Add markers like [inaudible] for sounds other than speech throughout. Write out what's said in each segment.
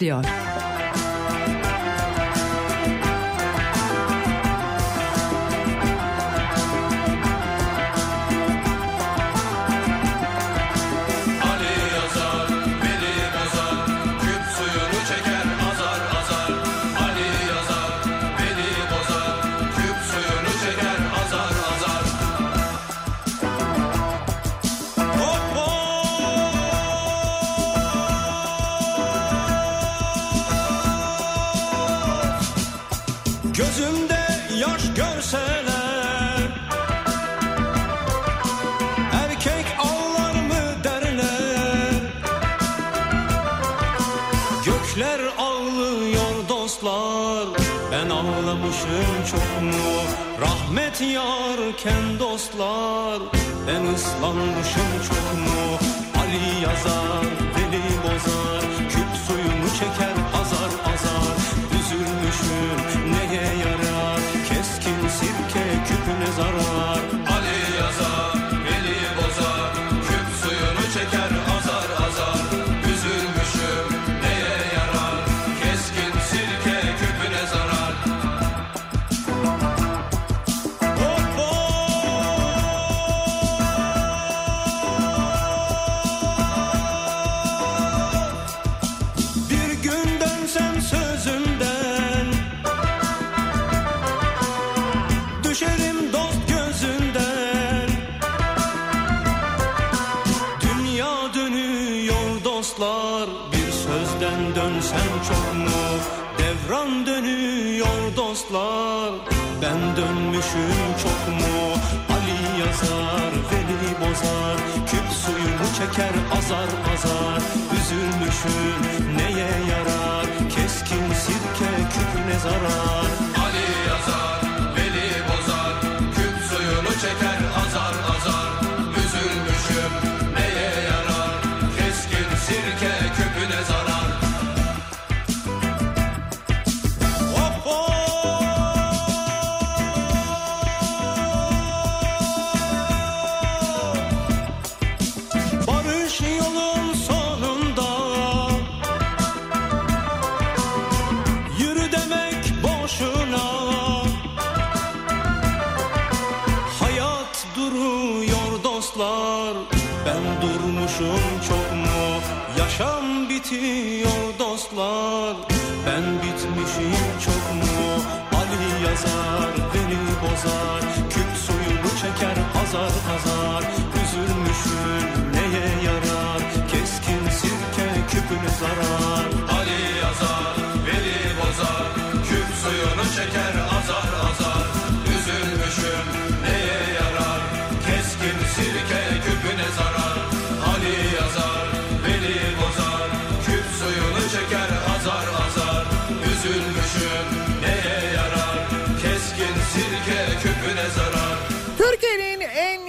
diyor. Ali Yarken dostlar Ben ıslanmışım çok mu Ali yazar, Dönmüşüm çok mu? Ali yazar, Veli bozar. Küp suyunu çeker azar azar Üzülmüşüm neye yarar? Keskin sirke küpüne zarar bitiyor dostlar. Ben bitmişim çok mu? Ali yazar beni bozar. Küp suyunu çeker azar azar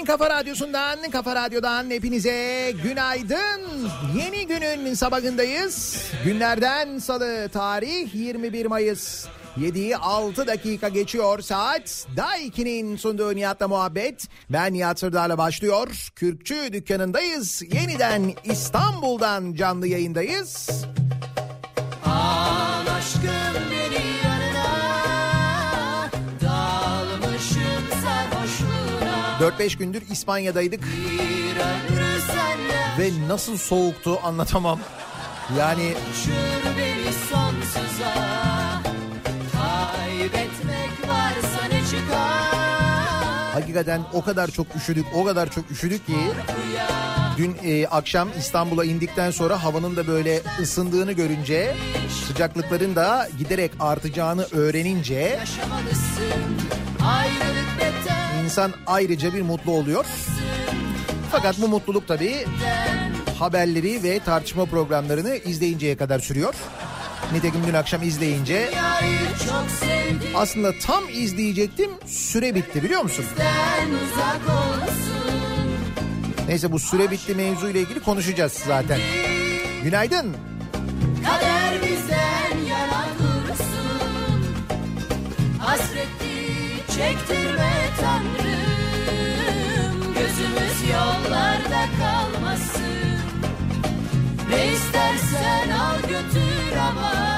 kafa radyosundan, kafa radyodan hepinize günaydın. Yeni günün sabahındayız. Günlerden salı tarih 21 Mayıs. 7'yi 6 dakika geçiyor saat. Daiki'nin sunduğu Nihat'la muhabbet. Ben Nihat Sırdar'la başlıyor. Kürkçü dükkanındayız. Yeniden İstanbul'dan canlı yayındayız. 4-5 gündür İspanya'daydık. Ve nasıl soğuktu anlatamam. Yani Hakikaten o kadar çok üşüdük, o kadar çok üşüdük ki dün e, akşam İstanbul'a indikten sonra havanın da böyle ısındığını görünce, sıcaklıkların da giderek artacağını öğrenince Yaşamalısın Ayrılık insan ayrıca bir mutlu oluyor. Fakat bu mutluluk tabii haberleri ve tartışma programlarını izleyinceye kadar sürüyor. Nitekim dün akşam izleyince aslında tam izleyecektim süre bitti biliyor musun? Neyse bu süre bitti mevzuyla ilgili konuşacağız zaten. Günaydın. Kader bizden yana dursun Hasreti çektirme Gözümüz yollarda kalmasın. Ne istersen al götür ama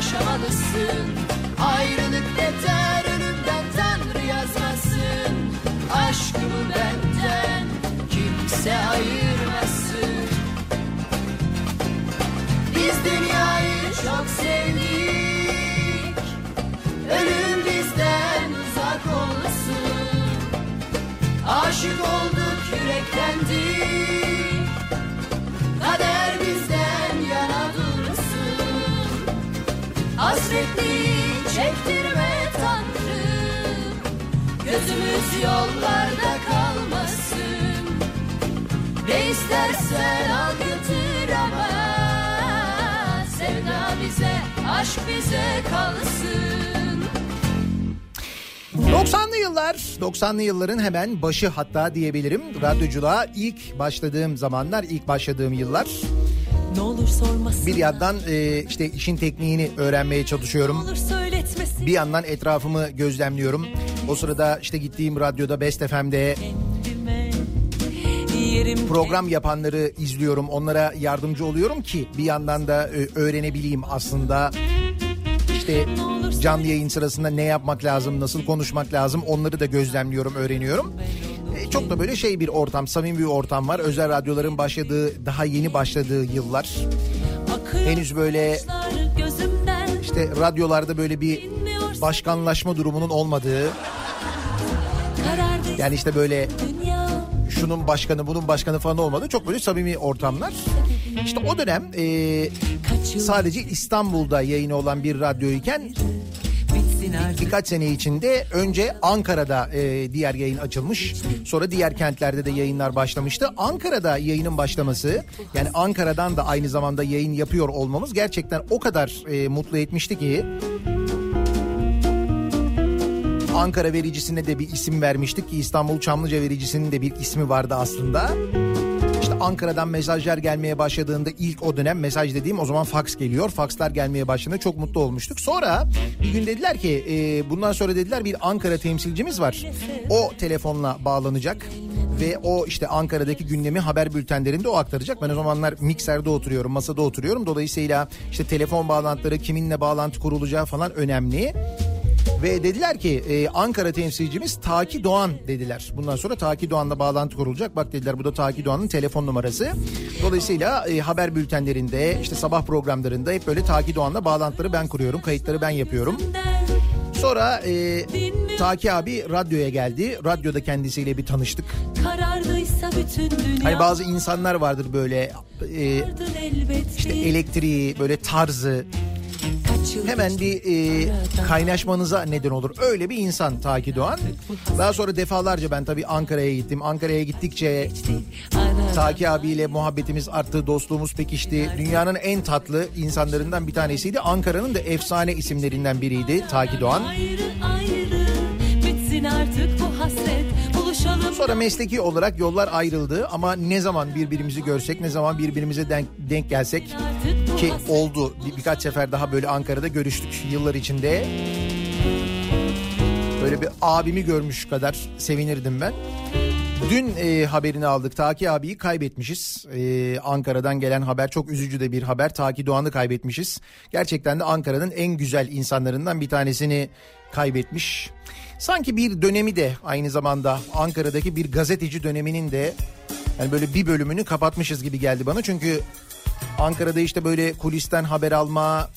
yaşamalısın. Ayrılık beter ölümden Tanrı yazmasın. Aşkımı benden kimse ayırmasın. Biz dünyayı çok sevdik. Ölüm bizden uzak olsun. Aşık olduk yüreklendik Hasretliği çektirme Tanrım Gözümüz yollarda kalmasın Ne istersen al götür ama Sevda bize, aşk bize kalsın 90'lı yıllar, 90'lı yılların hemen başı hatta diyebilirim. Radyoculuğa ilk başladığım zamanlar, ilk başladığım yıllar. Bir yandan e, işte işin tekniğini öğrenmeye çalışıyorum. Bir yandan etrafımı gözlemliyorum. O sırada işte gittiğim radyoda Best FM'de program yapanları izliyorum. Onlara yardımcı oluyorum ki bir yandan da e, öğrenebileyim aslında. İşte canlı yayın sırasında ne yapmak lazım, nasıl konuşmak lazım onları da gözlemliyorum, öğreniyorum. E, çok da böyle şey bir ortam, samimi bir ortam var. Özel radyoların başladığı, daha yeni başladığı yıllar. henüz böyle. İşte radyolarda böyle bir başkanlaşma durumunun olmadığı, yani işte böyle şunun başkanı, bunun başkanı falan olmadı. Çok böyle samimi ortamlar. İşte o dönem e, sadece İstanbul'da yayını olan bir radyoyken. Birkaç sene içinde önce Ankara'da e, diğer yayın açılmış. Sonra diğer kentlerde de yayınlar başlamıştı. Ankara'da yayının başlaması yani Ankara'dan da aynı zamanda yayın yapıyor olmamız gerçekten o kadar e, mutlu etmişti ki Ankara vericisine de bir isim vermiştik ki İstanbul Çamlıca vericisinin de bir ismi vardı aslında. İşte Ankara'dan mesajlar gelmeye başladığında ilk o dönem mesaj dediğim o zaman fax geliyor. Fakslar gelmeye başladığında çok mutlu olmuştuk. Sonra bir gün dediler ki e, bundan sonra dediler bir Ankara temsilcimiz var. O telefonla bağlanacak ve o işte Ankara'daki gündemi haber bültenlerinde o aktaracak. Ben o zamanlar mikserde oturuyorum, masada oturuyorum. Dolayısıyla işte telefon bağlantıları, kiminle bağlantı kurulacağı falan önemli. Ve dediler ki e, Ankara temsilcimiz Taki Doğan dediler. Bundan sonra Taki Doğan'la bağlantı kurulacak. Bak dediler bu da Taki Doğan'ın telefon numarası. Dolayısıyla e, haber bültenlerinde işte sabah programlarında hep böyle Taki Doğan'la bağlantıları ben kuruyorum. Kayıtları ben yapıyorum. Sonra e, Taki abi radyoya geldi. Radyoda kendisiyle bir tanıştık. Hani bazı insanlar vardır böyle e, işte elektriği böyle tarzı hemen bir e, kaynaşmanıza neden olur. Öyle bir insan Taki Doğan. Daha sonra defalarca ben tabii Ankara'ya gittim. Ankara'ya gittikçe. Taki abiyle muhabbetimiz arttı, dostluğumuz pekişti. Dünyanın en tatlı insanlarından bir tanesiydi. Ankara'nın da efsane isimlerinden biriydi Taki Doğan. Ayrı ayrı bitsin artık bu hasret. Buluşalım. Sonra mesleki olarak yollar ayrıldı ama ne zaman birbirimizi görsek, ne zaman birbirimize denk, denk gelsek ki oldu. Bir, birkaç sefer daha böyle Ankara'da görüştük yıllar içinde. Böyle bir abimi görmüş kadar sevinirdim ben. Dün e, haberini aldık. Taki abiyi kaybetmişiz. E, Ankara'dan gelen haber çok üzücü de bir haber. Taki Doğan'ı kaybetmişiz. Gerçekten de Ankara'nın en güzel insanlarından bir tanesini kaybetmiş. Sanki bir dönemi de aynı zamanda Ankara'daki bir gazeteci döneminin de yani böyle bir bölümünü kapatmışız gibi geldi bana. Çünkü Ankara'da işte böyle kulisten haber alma,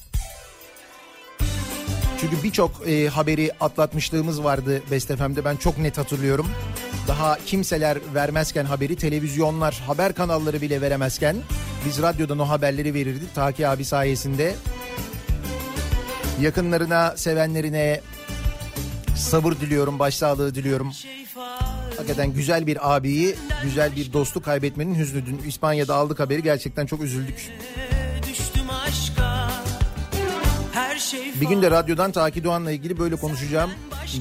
çünkü birçok e, haberi atlatmışlığımız vardı Best FM'de ben çok net hatırlıyorum. Daha kimseler vermezken haberi televizyonlar, haber kanalları bile veremezken biz radyodan o haberleri verirdik Taki abi sayesinde. Yakınlarına, sevenlerine sabır diliyorum, başsağlığı diliyorum. Hakikaten güzel bir abiyi, güzel bir dostu kaybetmenin hüznü. Dün İspanya'da aldık haberi gerçekten çok üzüldük. Bir gün de radyodan Taki Doğan'la ilgili böyle konuşacağım.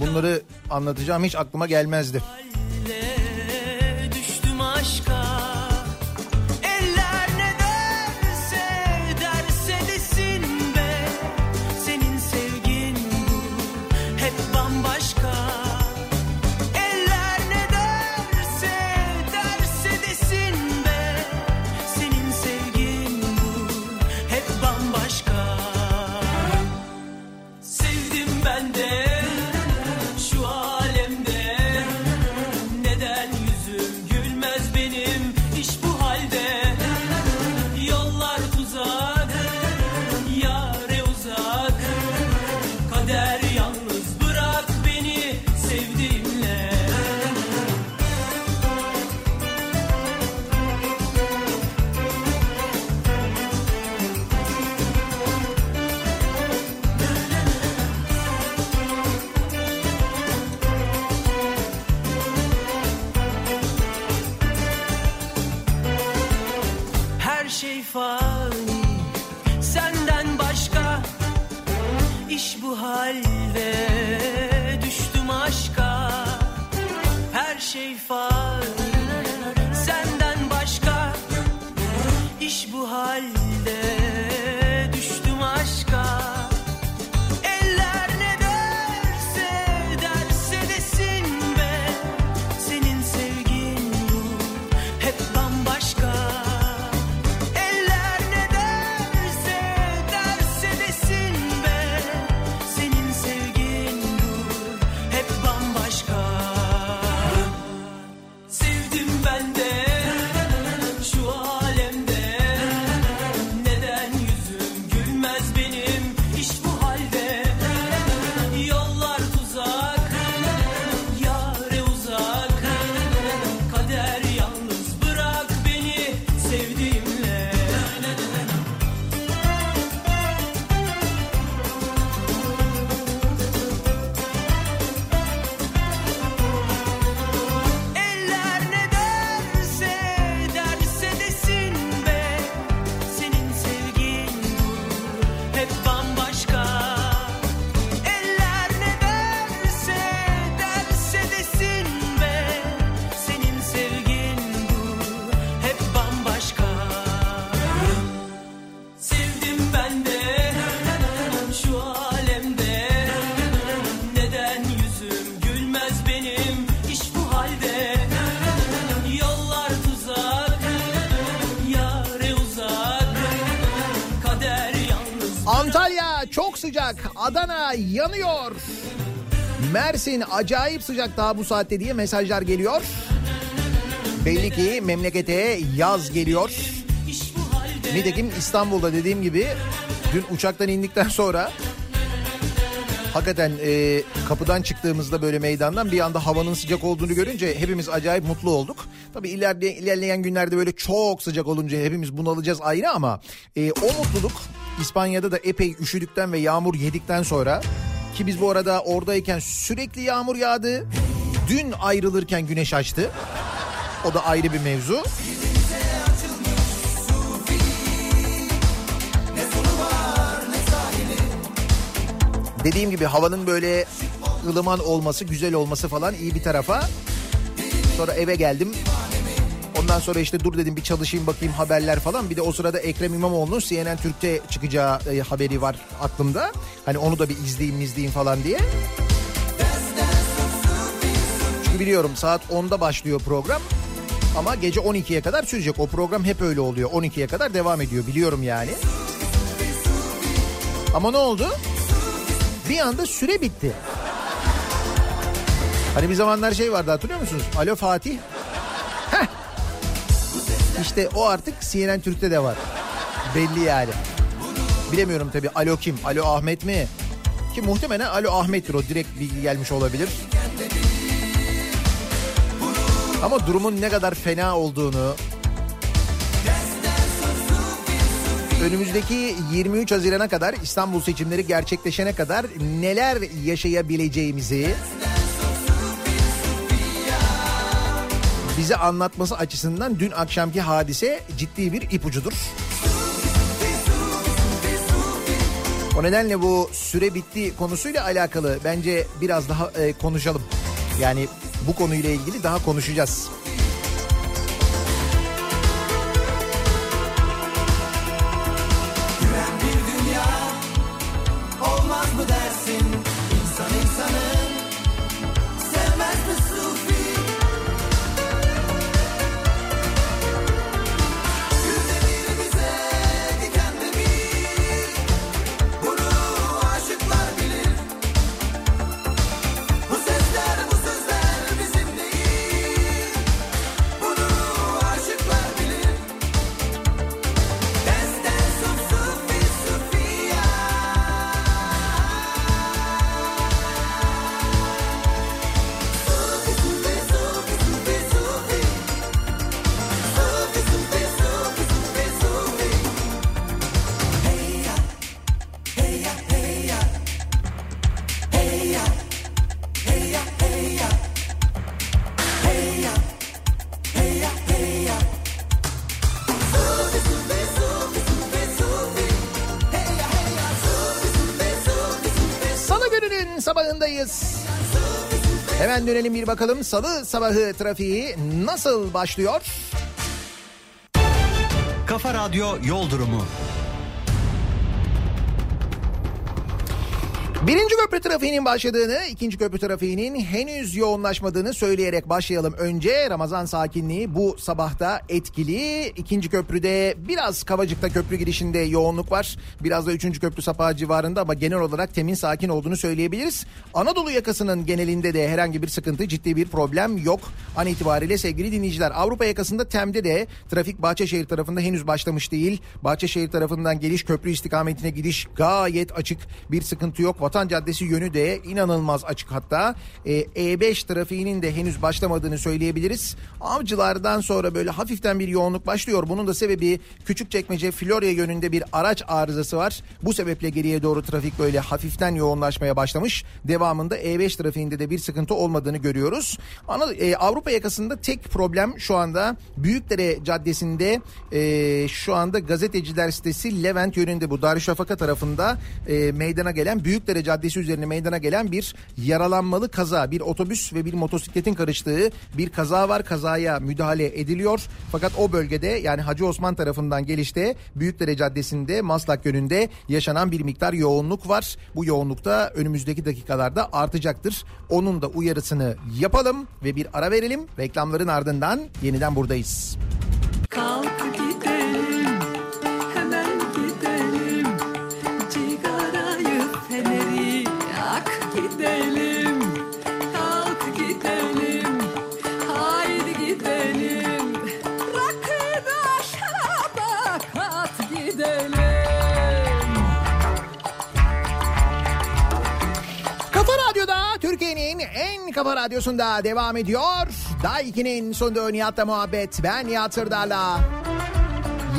Bunları anlatacağım hiç aklıma gelmezdi. Düştüm aşka yanıyor. Mersin acayip sıcak daha bu saatte diye mesajlar geliyor. Belli ki memlekete yaz geliyor. Nitekim İstanbul'da dediğim gibi dün uçaktan indikten sonra hakikaten e, kapıdan çıktığımızda böyle meydandan bir anda havanın sıcak olduğunu görünce hepimiz acayip mutlu olduk. Tabii ileride, ilerleyen günlerde böyle çok sıcak olunca hepimiz bunalacağız ayrı ama e, o mutluluk İspanya'da da epey üşüdükten ve yağmur yedikten sonra ki biz bu arada oradayken sürekli yağmur yağdı. Dün ayrılırken güneş açtı. O da ayrı bir mevzu. Dediğim gibi havanın böyle ılıman olması, güzel olması falan iyi bir tarafa. Sonra eve geldim. Ondan sonra işte dur dedim bir çalışayım bakayım haberler falan. Bir de o sırada Ekrem İmamoğlu'nun CNN Türk'te çıkacağı e, haberi var aklımda. Hani onu da bir izleyeyim izleyeyim falan diye. Çünkü biliyorum saat 10'da başlıyor program. Ama gece 12'ye kadar sürecek. O program hep öyle oluyor. 12'ye kadar devam ediyor biliyorum yani. Ama ne oldu? Bir anda süre bitti. Hani bir zamanlar şey vardı hatırlıyor musunuz? Alo Fatih. Heh. İşte o artık CNN Türk'te de var. Belli yani. Bilemiyorum tabii alo kim? Alo Ahmet mi? Ki muhtemelen alo Ahmet'tir o direkt bilgi gelmiş olabilir. Ama durumun ne kadar fena olduğunu önümüzdeki 23 Haziran'a kadar İstanbul seçimleri gerçekleşene kadar neler yaşayabileceğimizi bize anlatması açısından dün akşamki hadise ciddi bir ipucudur. O nedenle bu süre bitti konusuyla alakalı bence biraz daha e, konuşalım. Yani bu konuyla ilgili daha konuşacağız. Sabahındayız. Hemen dönelim bir bakalım salı sabahı trafiği nasıl başlıyor? Kafa Radyo Yol Durumu. Birinci köprü trafiğinin başladığını, ikinci köprü trafiğinin henüz yoğunlaşmadığını söyleyerek başlayalım. Önce Ramazan sakinliği bu sabahta etkili. İkinci köprüde biraz Kavacık'ta köprü girişinde yoğunluk var. Biraz da üçüncü köprü sapağı civarında ama genel olarak temin sakin olduğunu söyleyebiliriz. Anadolu yakasının genelinde de herhangi bir sıkıntı, ciddi bir problem yok. An itibariyle sevgili dinleyiciler Avrupa yakasında Tem'de de trafik Bahçeşehir tarafında henüz başlamış değil. Bahçeşehir tarafından geliş köprü istikametine gidiş gayet açık bir sıkıntı yok. Vatan Caddesi yönü de inanılmaz açık hatta. Ee, E5 trafiğinin de henüz başlamadığını söyleyebiliriz. Avcılardan sonra böyle hafiften bir yoğunluk başlıyor. Bunun da sebebi Küçükçekmece Florya yönünde bir araç arızası var. Bu sebeple geriye doğru trafik böyle hafiften yoğunlaşmaya başlamış. Devamında E5 trafiğinde de bir sıkıntı olmadığını görüyoruz. Ana, e, Avrupa yakasında tek problem şu anda Büyükdere Caddesi'nde e, şu anda gazeteciler sitesi Levent yönünde bu Darüşşafaka tarafında e, meydana gelen Büyükdere Caddesi üzerine meydana gelen bir yaralanmalı kaza. Bir otobüs ve bir motosikletin karıştığı bir kaza var. Kazaya müdahale ediliyor. Fakat o bölgede yani Hacı Osman tarafından gelişte Büyükdere Caddesi'nde Maslak yönünde yaşanan bir miktar yoğunluk var. Bu yoğunlukta önümüzdeki dakikalarda artacaktır. Onun da uyarısını yapalım ve bir ara verelim. Reklamların ardından yeniden buradayız. Kalk en kafa radyosunda devam ediyor. Daha 2'nin sonunda Nihat'la muhabbet. Ben Nihat Sırdar'la.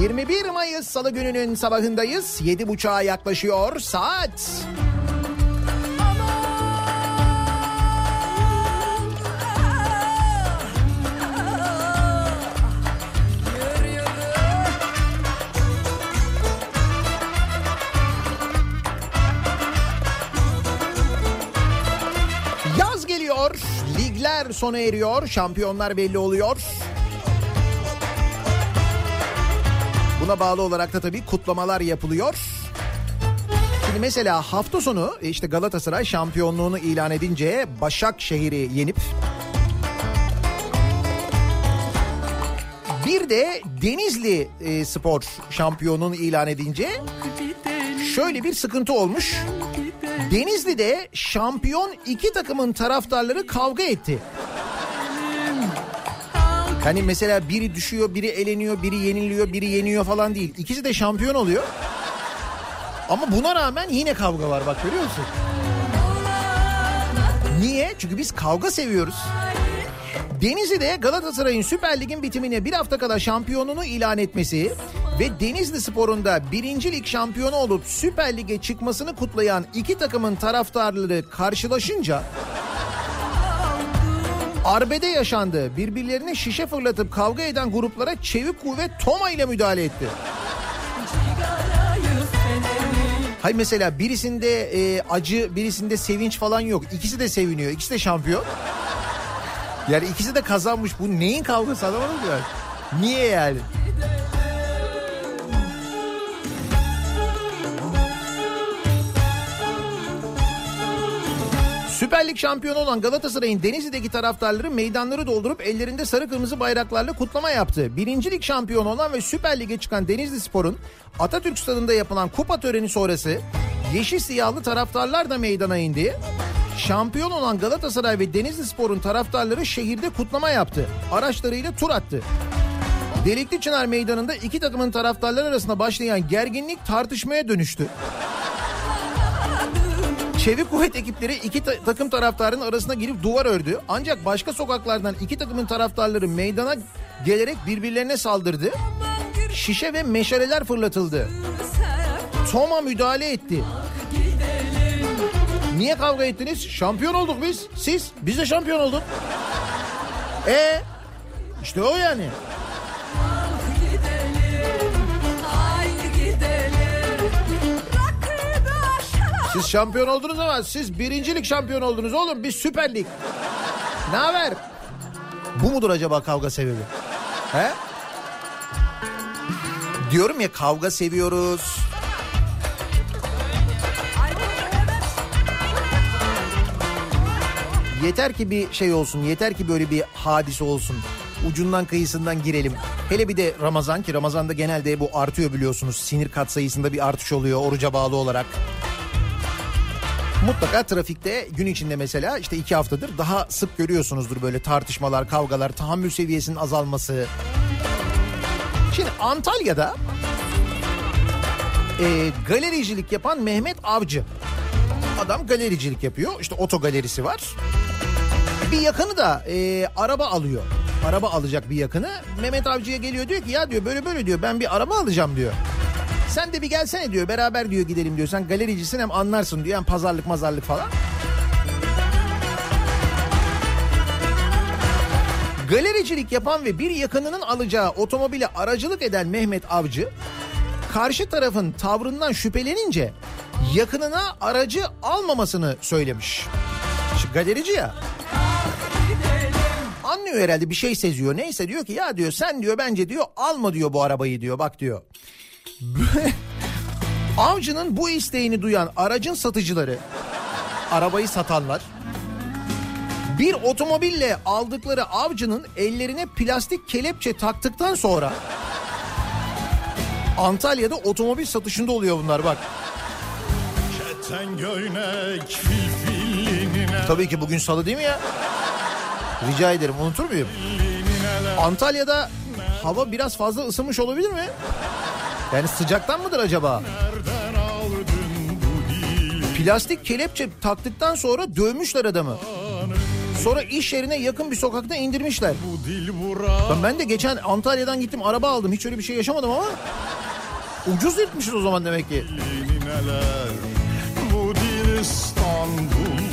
21 Mayıs Salı gününün sabahındayız. 7.30'a yaklaşıyor saat. Yaz geliyor, ligler sona eriyor, şampiyonlar belli oluyor. Buna bağlı olarak da tabii kutlamalar yapılıyor. Şimdi mesela hafta sonu e, işte Galatasaray şampiyonluğunu ilan edince Başakşehir'i yenip bir de Denizli e, Spor şampiyonluğunu ilan edince şöyle bir sıkıntı olmuş. Denizli'de şampiyon iki takımın taraftarları kavga etti. Hani mesela biri düşüyor, biri eleniyor, biri yeniliyor, biri yeniyor falan değil. İkisi de şampiyon oluyor. Ama buna rağmen yine kavga var bak görüyor musun? Niye? Çünkü biz kavga seviyoruz. Denizli'de Galatasaray'ın Süper Lig'in bitimine bir hafta kala şampiyonunu ilan etmesi ve Denizli Spor'un da birinci lig şampiyonu olup Süper Lig'e çıkmasını kutlayan iki takımın taraftarları karşılaşınca arbede yaşandı. Birbirlerine şişe fırlatıp kavga eden gruplara çevik kuvvet Toma ile müdahale etti. Hayır mesela birisinde e, acı birisinde sevinç falan yok. İkisi de seviniyor. İkisi de şampiyon. Yani ikisi de kazanmış. Bu neyin kavgası anlamadım ki ben. Niye yani? Süper Lig şampiyonu olan Galatasaray'ın Denizli'deki taraftarları meydanları doldurup ellerinde sarı kırmızı bayraklarla kutlama yaptı. Birinci Lig şampiyonu olan ve Süper Lig'e çıkan Denizli Spor'un Atatürk Stadı'nda yapılan kupa töreni sonrası yeşil siyahlı taraftarlar da meydana indi. Şampiyon olan Galatasaray ve Denizli Spor'un taraftarları şehirde kutlama yaptı. Araçlarıyla tur attı. Delikli Çınar Meydanı'nda iki takımın taraftarları arasında başlayan gerginlik tartışmaya dönüştü. Çevik kuvvet ekipleri iki ta- takım taraftarın arasına girip duvar ördü. Ancak başka sokaklardan iki takımın taraftarları meydana gelerek birbirlerine saldırdı. Şişe ve meşaleler fırlatıldı. Toma müdahale etti. Niye kavga ettiniz? Şampiyon olduk biz. Siz? Biz de şampiyon olduk. E işte o yani. Siz şampiyon oldunuz ama siz birincilik şampiyon oldunuz oğlum. Biz Süper Lig. Ne haber? Bu mudur acaba kavga sebebi? He? Diyorum ya kavga seviyoruz. Yeter ki bir şey olsun, yeter ki böyle bir hadise olsun. Ucundan kıyısından girelim. Hele bir de Ramazan ki Ramazan'da genelde bu artıyor biliyorsunuz. Sinir katsayısında bir artış oluyor oruca bağlı olarak. Mutlaka trafikte gün içinde mesela işte iki haftadır daha sık görüyorsunuzdur böyle tartışmalar, kavgalar, tahammül seviyesinin azalması. Şimdi Antalya'da e, galericilik yapan Mehmet Avcı. Adam galericilik yapıyor. İşte oto galerisi var. Bir yakını da e, araba alıyor. Araba alacak bir yakını. Mehmet Avcı'ya geliyor diyor ki ya diyor böyle böyle diyor ben bir araba alacağım diyor. Sen de bir gelsene diyor beraber diyor gidelim diyor. Sen galericisin hem anlarsın diyor. Hem pazarlık mazarlık falan. Galericilik yapan ve bir yakınının alacağı otomobile aracılık eden Mehmet Avcı karşı tarafın tavrından şüphelenince yakınına aracı almamasını söylemiş. Şimdi galerici ya. Anlıyor herhalde bir şey seziyor. Neyse diyor ki ya diyor sen diyor bence diyor alma diyor bu arabayı diyor bak diyor. [laughs] Avcının bu isteğini duyan aracın satıcıları, arabayı satanlar bir otomobille aldıkları avcının ellerine plastik kelepçe taktıktan sonra Antalya'da otomobil satışında oluyor bunlar bak. Tabii ki bugün salı değil mi ya? Rica ederim unutur muyum? Antalya'da hava biraz fazla ısınmış olabilir mi? Yani sıcaktan mıdır acaba? Plastik kelepçe taktıktan sonra dövmüşler adamı. Sonra iş yerine yakın bir sokakta indirmişler. Ben, ben de geçen Antalya'dan gittim araba aldım. Hiç öyle bir şey yaşamadım ama ucuz yırtmışız o zaman demek ki. Bu dil İstanbul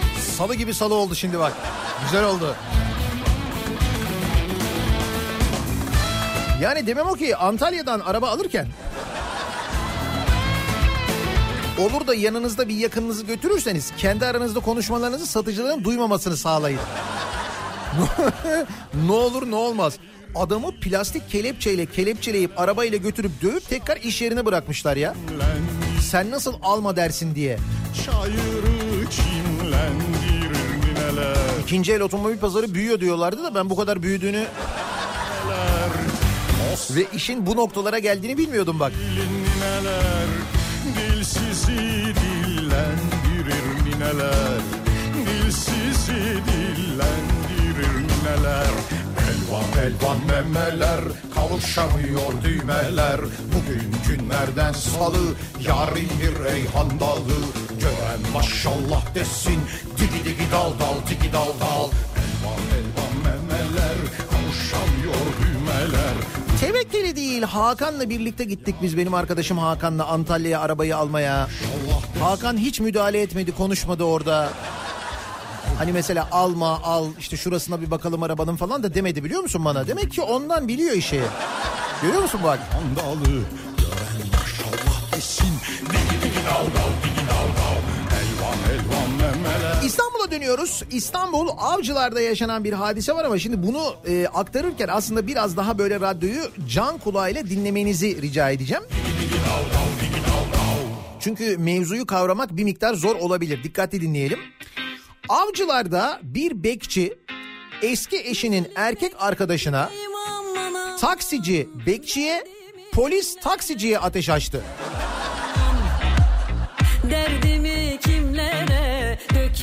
salı gibi salı oldu şimdi bak. Güzel oldu. Yani demem o ki Antalya'dan araba alırken olur da yanınızda bir yakınınızı götürürseniz kendi aranızda konuşmalarınızı satıcıların duymamasını sağlayın. [laughs] ne olur ne olmaz. Adamı plastik kelepçeyle kelepçeleyip arabayla götürüp dövüp tekrar iş yerine bırakmışlar ya. Sen nasıl alma dersin diye. Çayırı çimlendirir nineler. İkinci el otomobil pazarı büyüyor diyorlardı da ben bu kadar büyüdüğünü ve işin bu noktalara geldiğini bilmiyordum bak. nineler Dilsizi dillendirir nineler. Dilsizi dillendirir nineler. Elvan elvan memeler kavuşamıyor düğmeler. Bugün günlerden salı yarın bir reyhan dalı Gören maşallah desin digi digi dal dal digi dal dal Elvan elvan memeler kavuşamıyor düğmeler Tevekkeli değil Hakan'la birlikte gittik biz benim arkadaşım Hakan'la Antalya'ya arabayı almaya. Hakan hiç müdahale etmedi konuşmadı orada. Hani mesela alma al işte şurasına bir bakalım arabanın falan da demedi biliyor musun bana? Demek ki ondan biliyor işi. Görüyor musun bak? Andalı gören maşallah desin digi digi dal dal İstanbul'a dönüyoruz. İstanbul Avcılar'da yaşanan bir hadise var ama şimdi bunu e, aktarırken aslında biraz daha böyle radyoyu can kulağıyla dinlemenizi rica edeceğim. Çünkü mevzuyu kavramak bir miktar zor olabilir. Dikkatli dinleyelim. Avcılar'da bir bekçi eski eşinin erkek arkadaşına taksici bekçiye polis taksiciye ateş açtı.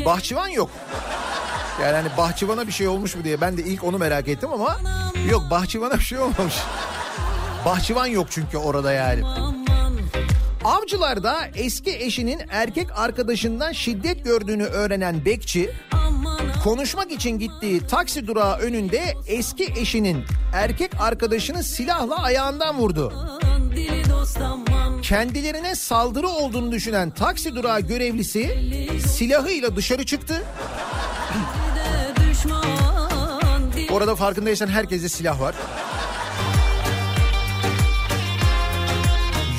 Bahçıvan yok. Yani hani bahçıvana bir şey olmuş mu diye ben de ilk onu merak ettim ama yok bahçıvana bir şey olmamış. Bahçıvan yok çünkü orada yani. Avcılar'da eski eşinin erkek arkadaşından şiddet gördüğünü öğrenen bekçi konuşmak için gittiği taksi durağı önünde eski eşinin erkek arkadaşını silahla ayağından vurdu. Kendilerine saldırı olduğunu düşünen taksi durağı görevlisi silahıyla dışarı çıktı. Orada farkındaysan herkeste silah var.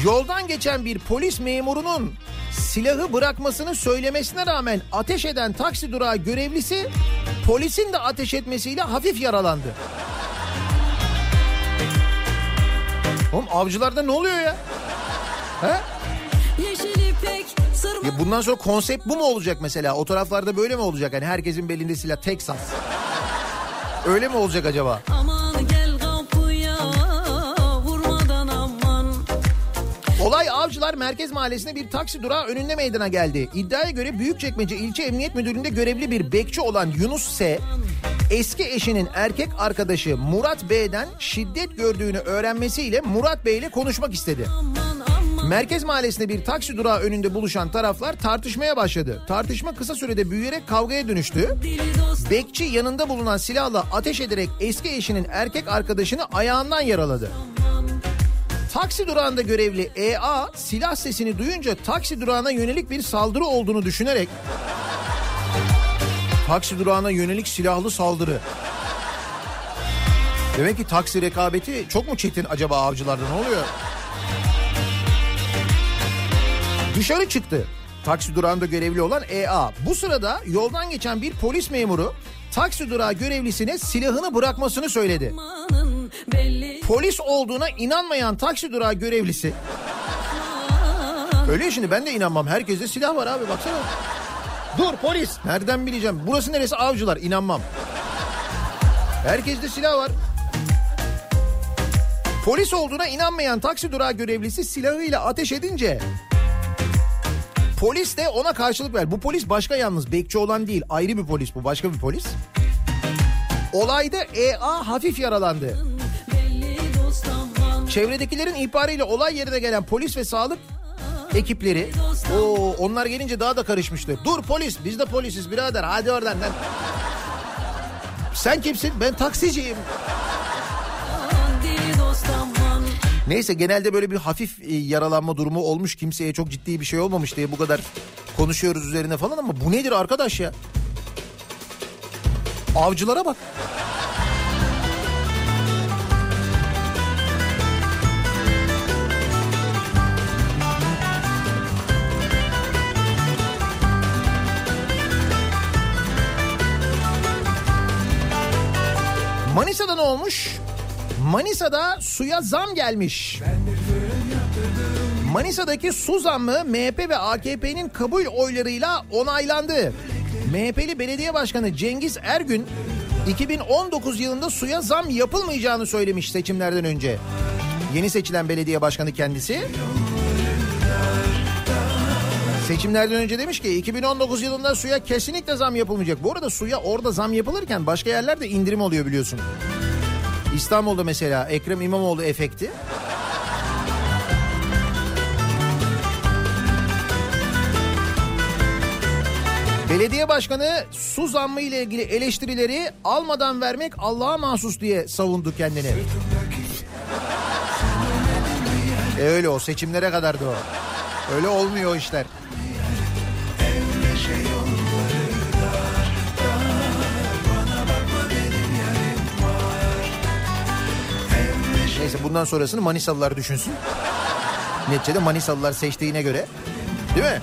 Yoldan geçen bir polis memurunun silahı bırakmasını söylemesine rağmen ateş eden taksi durağı görevlisi polisin de ateş etmesiyle hafif yaralandı. Oğlum avcılarda ne oluyor ya? He? Ya bundan sonra konsept bu mu olacak mesela? O taraflarda böyle mi olacak? Hani herkesin belinde silah Texas. Öyle mi olacak acaba? aman Olay Avcılar Merkez Mahallesi'nde bir taksi durağı önünde meydana geldi. İddiaya göre Büyükçekmece İlçe Emniyet Müdürlüğü'nde görevli bir bekçi olan Yunus S. eski eşinin erkek arkadaşı Murat B'den şiddet gördüğünü öğrenmesiyle Murat Bey ile konuşmak istedi. Merkez Mahallesi'nde bir taksi durağı önünde buluşan taraflar tartışmaya başladı. Tartışma kısa sürede büyüyerek kavgaya dönüştü. Bekçi yanında bulunan silahla ateş ederek eski eşinin erkek arkadaşını ayağından yaraladı. Taksi durağında görevli EA silah sesini duyunca taksi durağına yönelik bir saldırı olduğunu düşünerek taksi durağına yönelik silahlı saldırı. Demek ki taksi rekabeti çok mu çetin acaba avcılarda ne oluyor? Dışarı çıktı. Taksi durağında görevli olan EA. Bu sırada yoldan geçen bir polis memuru taksi durağı görevlisine silahını bırakmasını söyledi. belli Polis olduğuna inanmayan taksi durağı görevlisi. Öyle şimdi ben de inanmam. Herkeste silah var abi baksana. Dur polis. Nereden bileceğim? Burası neresi avcılar? İnanmam. Herkeste silah var. Polis olduğuna inanmayan taksi durağı görevlisi silahıyla ateş edince polis de ona karşılık ver. Bu polis başka yalnız bekçi olan değil ayrı bir polis bu başka bir polis. Olayda EA hafif yaralandı. Çevredekilerin ihbarıyla olay yerine gelen polis ve sağlık ekipleri o onlar gelince daha da karışmıştı. Dur polis biz de polisiz birader hadi oradan lan. Sen kimsin? Ben taksiciyim. Neyse genelde böyle bir hafif e, yaralanma durumu olmuş. Kimseye çok ciddi bir şey olmamış diye bu kadar konuşuyoruz üzerine falan ama bu nedir arkadaş ya? Avcılara bak. Manisa'da ne olmuş? Manisa'da suya zam gelmiş. Manisa'daki su zammı MHP ve AKP'nin kabul oylarıyla onaylandı. MHP'li belediye başkanı Cengiz Ergün 2019 yılında suya zam yapılmayacağını söylemiş seçimlerden önce. Yeni seçilen belediye başkanı kendisi. Seçimlerden önce demiş ki 2019 yılında suya kesinlikle zam yapılmayacak. Bu arada suya orada zam yapılırken başka yerlerde indirim oluyor biliyorsun. İstanbul'da mesela Ekrem İmamoğlu efekti. Belediye başkanı su zammı ile ilgili eleştirileri almadan vermek Allah'a mahsus diye savundu kendini. E öyle o seçimlere kadardı o. Öyle olmuyor o işler. Bundan sonrasını Manisalılar düşünsün. Neticede Manisalılar seçtiğine göre. Değil mi?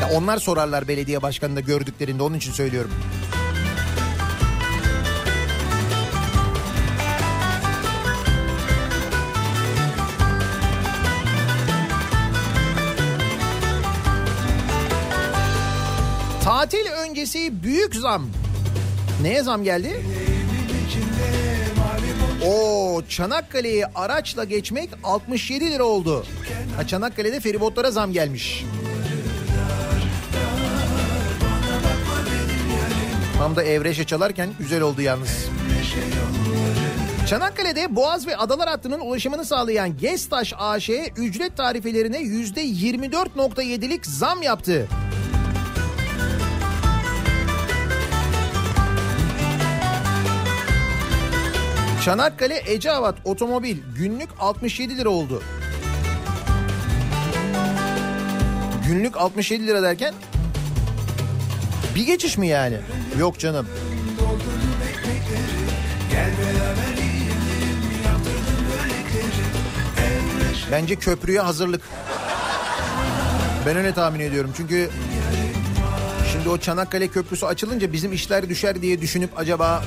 Ya onlar sorarlar belediye başkanını gördüklerinde onun için söylüyorum. Tatil öncesi büyük zam. Neye zam geldi? O Çanakkale'yi araçla geçmek 67 lira oldu. Ha, Çanakkale'de feribotlara zam gelmiş. Tam da Evreşe çalarken güzel oldu yalnız. Çanakkale'de Boğaz ve Adalar Hattı'nın ulaşımını sağlayan Gestaş AŞ ücret tarifelerine %24.7'lik zam yaptı. Çanakkale Eceavat otomobil günlük 67 lira oldu. Günlük 67 lira derken bir geçiş mi yani? Yok canım. Bence köprüye hazırlık. Ben öyle tahmin ediyorum çünkü şimdi o Çanakkale Köprüsü açılınca bizim işler düşer diye düşünüp acaba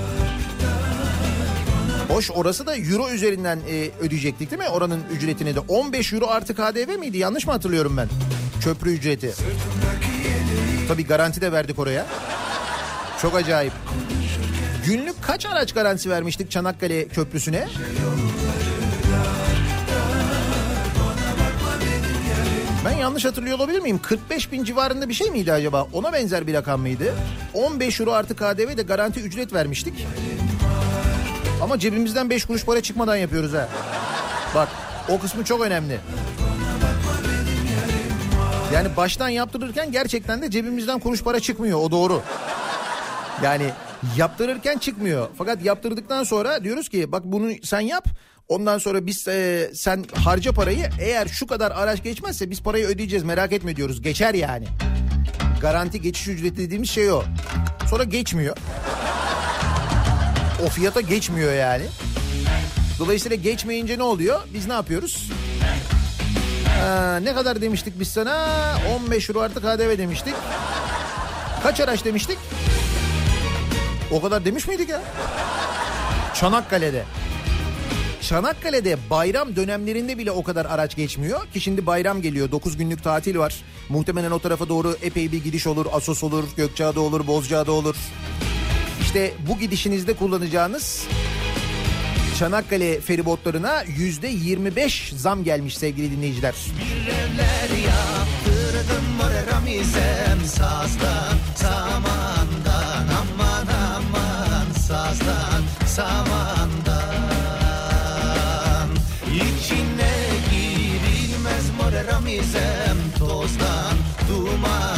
Hoş orası da euro üzerinden e, ödeyecektik değil mi? Oranın ücretini de 15 euro artı KDV miydi? Yanlış mı hatırlıyorum ben? Köprü ücreti. Tabii garanti de verdik oraya. Çok acayip. Günlük kaç araç garantisi vermiştik Çanakkale Köprüsü'ne? Ben yanlış hatırlıyor olabilir miyim? 45 bin civarında bir şey miydi acaba? Ona benzer bir rakam mıydı? 15 euro artı KDV de garanti ücret vermiştik. Ama cebimizden 5 kuruş para çıkmadan yapıyoruz ha. Bak o kısmı çok önemli. Yani baştan yaptırırken gerçekten de cebimizden kuruş para çıkmıyor o doğru. Yani yaptırırken çıkmıyor. Fakat yaptırdıktan sonra diyoruz ki bak bunu sen yap. Ondan sonra biz e, sen harca parayı eğer şu kadar araç geçmezse biz parayı ödeyeceğiz merak etme diyoruz. Geçer yani. Garanti geçiş ücreti dediğimiz şey o. Sonra geçmiyor. O fiyata geçmiyor yani. Dolayısıyla geçmeyince ne oluyor? Biz ne yapıyoruz? Ha, ne kadar demiştik biz sana? 15 euro artı KDV demiştik. Kaç araç demiştik? O kadar demiş miydik ya? Çanakkale'de. Çanakkale'de bayram dönemlerinde bile o kadar araç geçmiyor ki şimdi bayram geliyor 9 günlük tatil var. Muhtemelen o tarafa doğru epey bir gidiş olur. Asos olur, Gökçeada olur, Bozcaada olur. İşte bu gidişinizde kullanacağınız Çanakkale feribotlarına yüzde 25 zam gelmiş sevgili dinleyiciler. Ramizem sazdan samandan aman aman sazdan samandan İçine girilmez more ramizem tozdan dumandan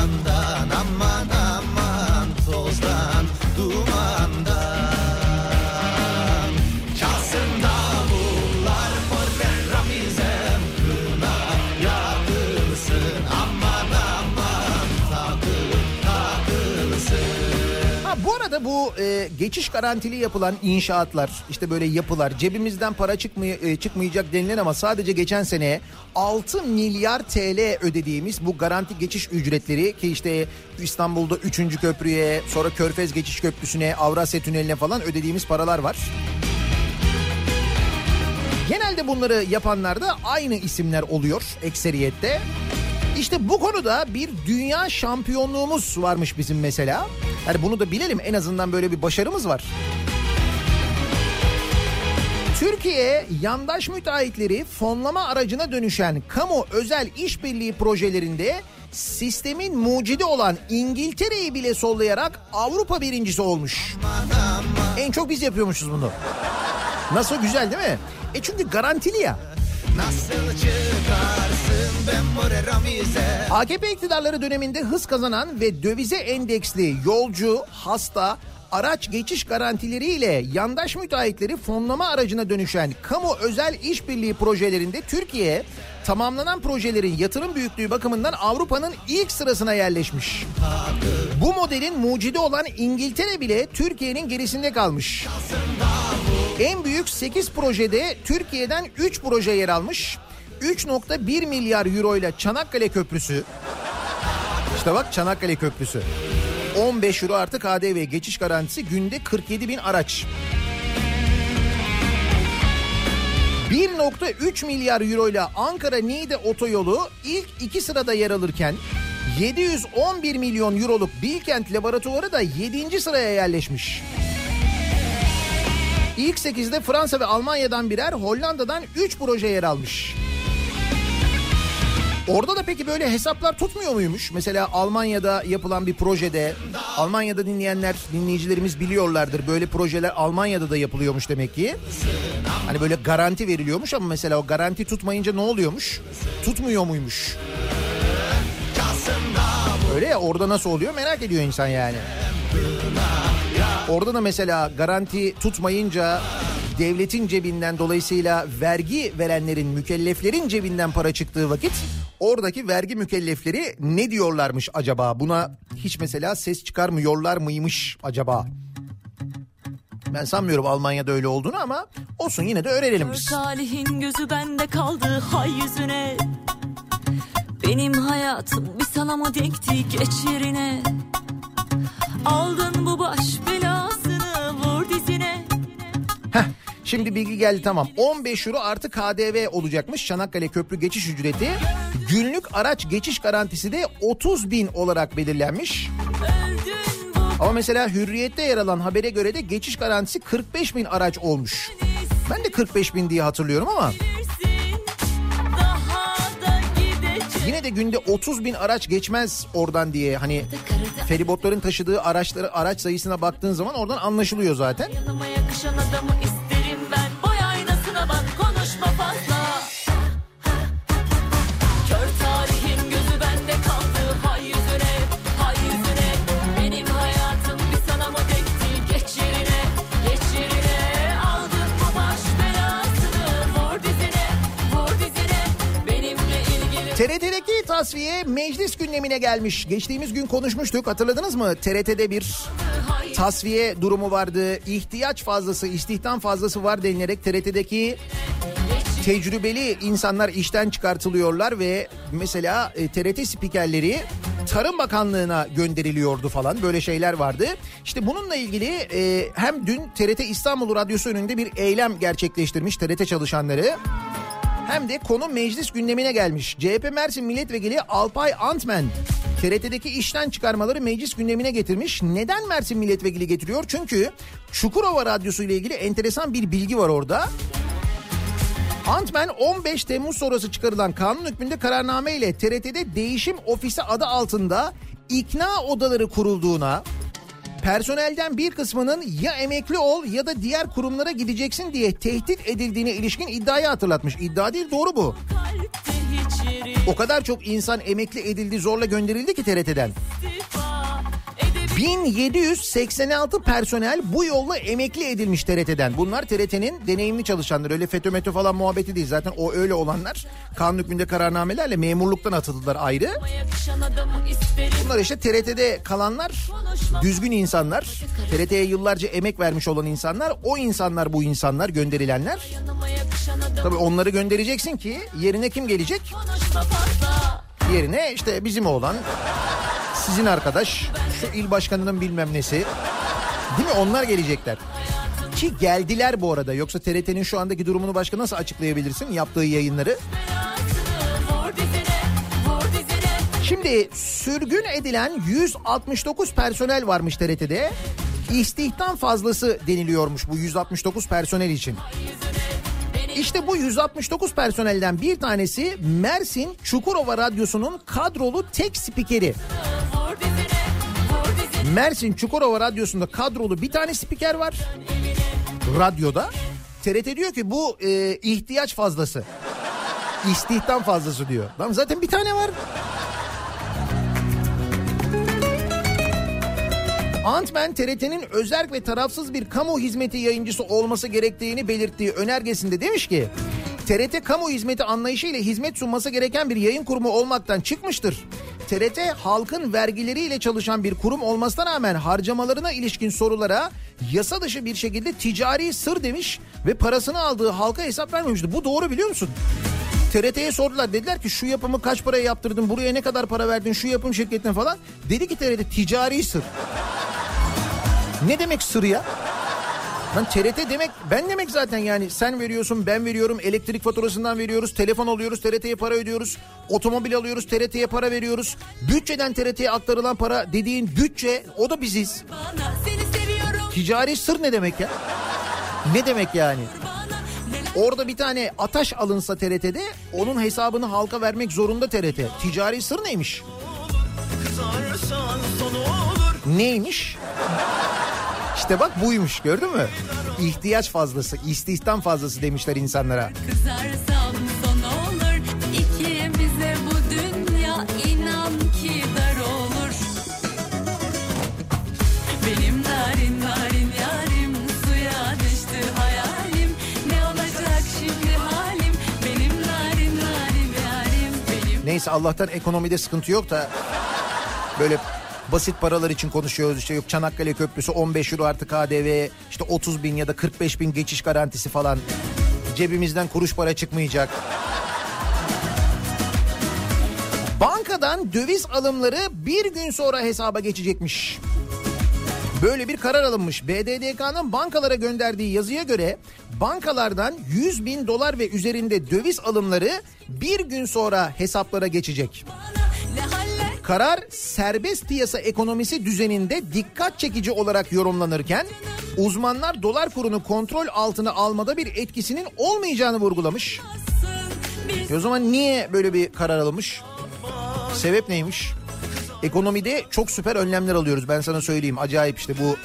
arada bu e, geçiş garantili yapılan inşaatlar işte böyle yapılar cebimizden para çıkmay e, çıkmayacak denilen ama sadece geçen sene 6 milyar TL ödediğimiz bu garanti geçiş ücretleri ki işte İstanbul'da 3. köprüye sonra Körfez geçiş köprüsüne Avrasya Tüneli'ne falan ödediğimiz paralar var. Genelde bunları yapanlar da aynı isimler oluyor ekseriyette. İşte bu konuda bir dünya şampiyonluğumuz varmış bizim mesela. Yani bunu da bilelim en azından böyle bir başarımız var. Türkiye yandaş müteahhitleri fonlama aracına dönüşen kamu özel işbirliği projelerinde sistemin mucidi olan İngiltere'yi bile sollayarak Avrupa birincisi olmuş. En çok biz yapıyormuşuz bunu. Nasıl güzel değil mi? E çünkü garantili ya. AKP iktidarları döneminde hız kazanan ve dövize endeksli yolcu, hasta, araç geçiş garantileriyle yandaş müteahhitleri fonlama aracına dönüşen kamu özel işbirliği projelerinde Türkiye tamamlanan projelerin yatırım büyüklüğü bakımından Avrupa'nın ilk sırasına yerleşmiş. Bu modelin mucidi olan İngiltere bile Türkiye'nin gerisinde kalmış. En büyük 8 projede Türkiye'den 3 proje yer almış. 3.1 milyar euro ile Çanakkale Köprüsü. İşte bak Çanakkale Köprüsü. 15 euro artı KDV geçiş garantisi günde 47 bin araç. 1.3 milyar euro ile Ankara Niğde otoyolu ilk iki sırada yer alırken 711 milyon euroluk Bilkent laboratuvarı da 7. sıraya yerleşmiş. İlk 8'de Fransa ve Almanya'dan birer, Hollanda'dan 3 proje yer almış. Orada da peki böyle hesaplar tutmuyor muymuş? Mesela Almanya'da yapılan bir projede, Almanya'da dinleyenler, dinleyicilerimiz biliyorlardır. Böyle projeler Almanya'da da yapılıyormuş demek ki. Hani böyle garanti veriliyormuş ama mesela o garanti tutmayınca ne oluyormuş? Tutmuyor muymuş? Öyle ya orada nasıl oluyor merak ediyor insan yani. Orada da mesela garanti tutmayınca devletin cebinden dolayısıyla vergi verenlerin, mükelleflerin cebinden para çıktığı vakit oradaki vergi mükellefleri ne diyorlarmış acaba? Buna hiç mesela ses çıkarmıyorlar mıymış acaba? Ben sanmıyorum Almanya'da öyle olduğunu ama olsun yine de öğrenelim biz. talihin gözü bende kaldı hay yüzüne Benim hayatım bir sana mı dikti geç yerine Aldın bu baş Heh, şimdi bilgi geldi tamam. 15 euro artı KDV olacakmış Çanakkale Köprü geçiş ücreti. Günlük araç geçiş garantisi de 30 bin olarak belirlenmiş. Ama mesela Hürriyet'te yer alan habere göre de geçiş garantisi 45 bin araç olmuş. Ben de 45 bin diye hatırlıyorum ama yine de günde 30 bin araç geçmez oradan diye hani feribotların taşıdığı araçları araç sayısına baktığın zaman oradan anlaşılıyor zaten. Yanıma yakışan adamı TRT'deki tasfiye meclis gündemine gelmiş. Geçtiğimiz gün konuşmuştuk hatırladınız mı? TRT'de bir tasfiye durumu vardı. İhtiyaç fazlası, istihdam fazlası var denilerek TRT'deki tecrübeli insanlar işten çıkartılıyorlar ve mesela e, TRT spikerleri Tarım Bakanlığı'na gönderiliyordu falan böyle şeyler vardı. İşte bununla ilgili e, hem dün TRT İstanbul Radyosu önünde bir eylem gerçekleştirmiş TRT çalışanları. Hem de konu meclis gündemine gelmiş. CHP Mersin Milletvekili Alpay Antmen TRT'deki işten çıkarmaları meclis gündemine getirmiş. Neden Mersin Milletvekili getiriyor? Çünkü Çukurova Radyosu ile ilgili enteresan bir bilgi var orada. Antmen 15 Temmuz sonrası çıkarılan kanun hükmünde kararname ile TRT'de değişim ofisi adı altında ikna odaları kurulduğuna, personelden bir kısmının ya emekli ol ya da diğer kurumlara gideceksin diye tehdit edildiğine ilişkin iddiayı hatırlatmış. İddia değil doğru bu. O kadar çok insan emekli edildi zorla gönderildi ki TRT'den. istifa 1786 personel bu yolla emekli edilmiş TRT'den. Bunlar TRT'nin deneyimli çalışanları. Öyle FETÖ METÖ falan muhabbeti değil. Zaten o öyle olanlar kanun hükmünde kararnamelerle memurluktan atıldılar ayrı. Bunlar işte TRT'de kalanlar düzgün insanlar. TRT'ye yıllarca emek vermiş olan insanlar. O insanlar bu insanlar gönderilenler. Tabii onları göndereceksin ki yerine kim gelecek? konuşma fazla Yerine işte bizim oğlan, sizin arkadaş, şu il başkanının bilmem nesi. Değil mi? Onlar gelecekler. Ki geldiler bu arada. Yoksa TRT'nin şu andaki durumunu başka nasıl açıklayabilirsin yaptığı yayınları? Şimdi sürgün edilen 169 personel varmış TRT'de. İstihdam fazlası deniliyormuş bu 169 personel için. İşte bu 169 personelden bir tanesi Mersin Çukurova Radyosu'nun kadrolu tek spikeri. Mersin Çukurova Radyosu'nda kadrolu bir tane spiker var. Radyoda. TRT diyor ki bu e, ihtiyaç fazlası. İstihdam fazlası diyor. Lan zaten bir tane var. Antmen TRT'nin özerk ve tarafsız bir kamu hizmeti yayıncısı olması gerektiğini belirttiği önergesinde demiş ki TRT kamu hizmeti anlayışıyla hizmet sunması gereken bir yayın kurumu olmaktan çıkmıştır. TRT halkın vergileriyle çalışan bir kurum olmasına rağmen harcamalarına ilişkin sorulara yasa dışı bir şekilde ticari sır demiş ve parasını aldığı halka hesap vermemişti. Bu doğru biliyor musun? TRT'ye sordular dediler ki şu yapımı kaç paraya yaptırdın buraya ne kadar para verdin şu yapım şirketine falan. Dedi ki TRT ticari sır. Ne demek sır ya? Lan TRT demek ben demek zaten yani sen veriyorsun ben veriyorum elektrik faturasından veriyoruz telefon alıyoruz TRT'ye para ödüyoruz otomobil alıyoruz TRT'ye para veriyoruz bütçeden TRT'ye aktarılan para dediğin bütçe o da biziz. Ticari sır ne demek ya? Ne demek yani? Orada bir tane ataş alınsa TRT'de onun hesabını halka vermek zorunda TRT. Ticari sır neymiş? Neymiş? İşte bak buymuş gördün mü? İhtiyaç fazlası, istihdam fazlası demişler insanlara. Benim narin narin Neyse Allah'tan ekonomide sıkıntı yok da böyle basit paralar için konuşuyoruz. İşte yok Çanakkale Köprüsü 15 euro artı KDV işte 30 bin ya da 45 bin geçiş garantisi falan. Cebimizden kuruş para çıkmayacak. Bankadan döviz alımları bir gün sonra hesaba geçecekmiş. Böyle bir karar alınmış. BDDK'nın bankalara gönderdiği yazıya göre bankalardan 100 bin dolar ve üzerinde döviz alımları bir gün sonra hesaplara geçecek. Karar serbest piyasa ekonomisi düzeninde dikkat çekici olarak yorumlanırken uzmanlar dolar kurunu kontrol altına almada bir etkisinin olmayacağını vurgulamış. E o zaman niye böyle bir karar alınmış? Sebep neymiş? Ekonomide çok süper önlemler alıyoruz ben sana söyleyeyim. Acayip işte bu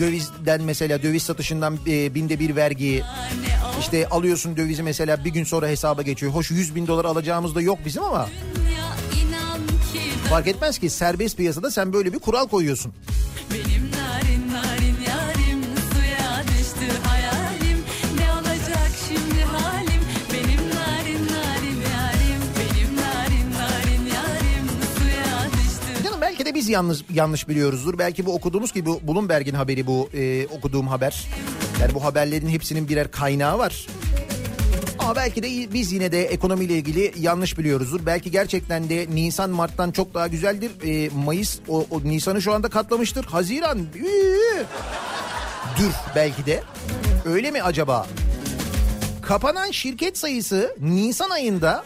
dövizden mesela döviz satışından e, binde bir vergi işte alıyorsun dövizi mesela bir gün sonra hesaba geçiyor. Hoş 100 bin dolar alacağımız da yok bizim ama fark etmez ki serbest piyasada sen böyle bir kural koyuyorsun. Benim belki de biz yanlış yanlış biliyoruzdur. Belki bu okuduğumuz gibi Bloomberg'in haberi bu e, okuduğum haber. Yani bu haberlerin hepsinin birer kaynağı var. Ama belki de biz yine de ekonomiyle ilgili yanlış biliyoruzdur. Belki gerçekten de Nisan Mart'tan çok daha güzeldir. E, Mayıs o, o Nisan'ı şu anda katlamıştır. Haziran dür belki de. Öyle mi acaba? Kapanan şirket sayısı Nisan ayında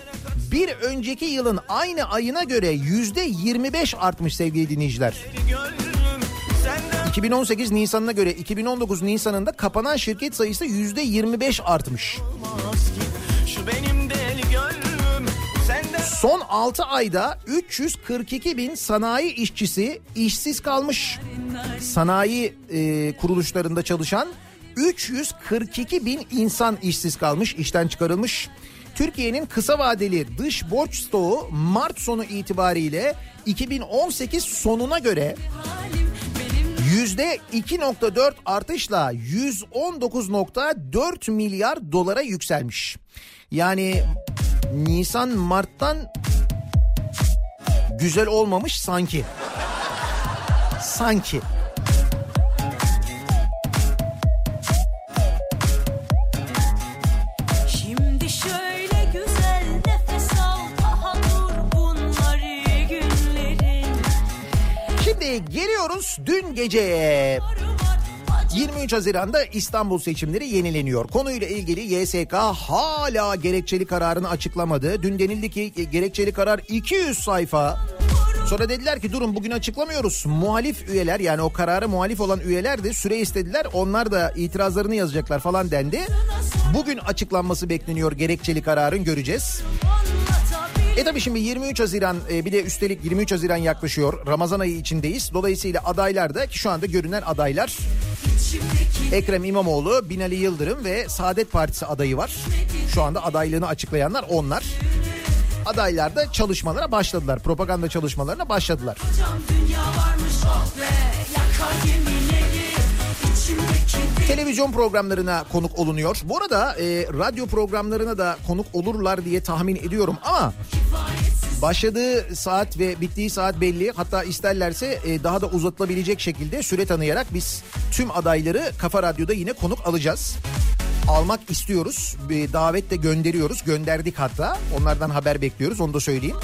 bir önceki yılın aynı ayına göre yüzde 25 artmış sevgili dinleyiciler. Gönlüm senden 2018 Nisan'ına göre 2019 Nisan'ında kapanan şirket sayısı yüzde 25 artmış. Son 6 ayda 342 bin sanayi işçisi işsiz kalmış. Sanayi e, kuruluşlarında çalışan 342 bin insan işsiz kalmış, işten çıkarılmış. Türkiye'nin kısa vadeli dış borç stoğu Mart sonu itibariyle 2018 sonuna göre yüzde 2.4 artışla 119.4 milyar dolara yükselmiş. Yani Nisan Mart'tan güzel olmamış sanki. Sanki. Geliyoruz dün geceye. 23 Haziran'da İstanbul seçimleri yenileniyor. Konuyla ilgili YSK hala gerekçeli kararını açıklamadı. Dün denildi ki gerekçeli karar 200 sayfa. Sonra dediler ki durun bugün açıklamıyoruz. Muhalif üyeler yani o karara muhalif olan üyeler de süre istediler. Onlar da itirazlarını yazacaklar falan dendi. Bugün açıklanması bekleniyor gerekçeli kararın göreceğiz. E tabii şimdi 23 Haziran e, bir de üstelik 23 Haziran yaklaşıyor. Ramazan ayı içindeyiz. Dolayısıyla adaylar da ki şu anda görünen adaylar Ekrem İmamoğlu, Binali Yıldırım ve Saadet Partisi adayı var. Şu anda adaylığını açıklayanlar onlar. Adaylar da çalışmalara başladılar. Propaganda çalışmalarına başladılar. Televizyon programlarına konuk olunuyor. Bu arada e, radyo programlarına da konuk olurlar diye tahmin ediyorum ama başladığı saat ve bittiği saat belli. Hatta isterlerse e, daha da uzatılabilecek şekilde süre tanıyarak biz tüm adayları Kafa Radyo'da yine konuk alacağız. Almak istiyoruz. Bir davet de gönderiyoruz. Gönderdik hatta. Onlardan haber bekliyoruz. Onu da söyleyeyim.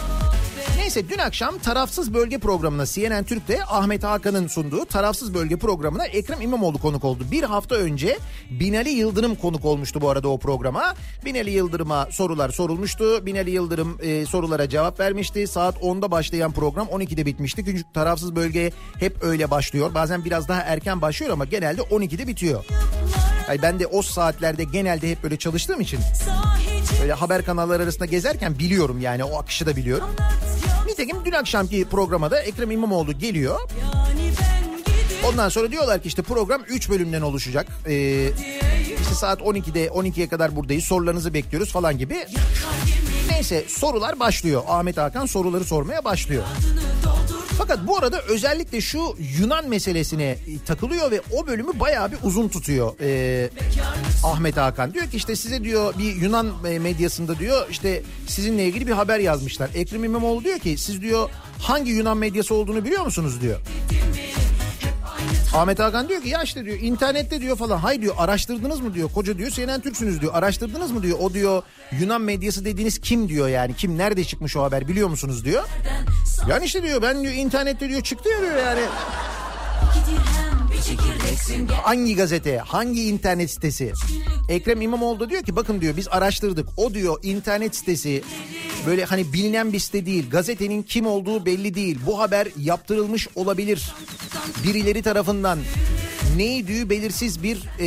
Neyse dün akşam Tarafsız Bölge programına CNN Türk'te Ahmet Hakan'ın sunduğu Tarafsız Bölge programına Ekrem İmamoğlu konuk oldu. Bir hafta önce Binali Yıldırım konuk olmuştu bu arada o programa. Binali Yıldırım'a sorular sorulmuştu. Binali Yıldırım e, sorulara cevap vermişti. Saat 10'da başlayan program 12'de bitmişti. Çünkü Tarafsız Bölge hep öyle başlıyor. Bazen biraz daha erken başlıyor ama genelde 12'de bitiyor. Yani ben de o saatlerde genelde hep böyle çalıştığım için böyle haber kanalları arasında gezerken biliyorum yani o akışı da biliyorum. Nitekim dün akşamki programa da Ekrem İmamoğlu geliyor. Ondan sonra diyorlar ki işte program 3 bölümden oluşacak. Ee, işte saat 12'de 12'ye kadar buradayız sorularınızı bekliyoruz falan gibi. Neyse sorular başlıyor. Ahmet Hakan soruları sormaya başlıyor. Fakat bu arada özellikle şu Yunan meselesine takılıyor ve o bölümü bayağı bir uzun tutuyor ee, Ahmet Hakan. Diyor ki işte size diyor bir Yunan e, medyasında diyor işte sizinle ilgili bir haber yazmışlar. Ekrem İmamoğlu diyor ki siz diyor hangi Yunan medyası olduğunu biliyor musunuz diyor. Ahmet Hakan diyor ki ya işte diyor internette diyor falan. Hay diyor araştırdınız mı diyor. Koca diyor CNN Türksünüz diyor. Araştırdınız mı diyor. O diyor Yunan medyası dediğiniz kim diyor yani. Kim nerede çıkmış o haber biliyor musunuz diyor. Yani işte diyor ben diyor internette diyor çıktı ya diyor yani. Hangi gazete, hangi internet sitesi? Ekrem İmamoğlu diyor ki bakın diyor biz araştırdık. O diyor internet sitesi böyle hani bilinen bir site değil. Gazetenin kim olduğu belli değil. Bu haber yaptırılmış olabilir. Birileri tarafından neydi belirsiz bir e,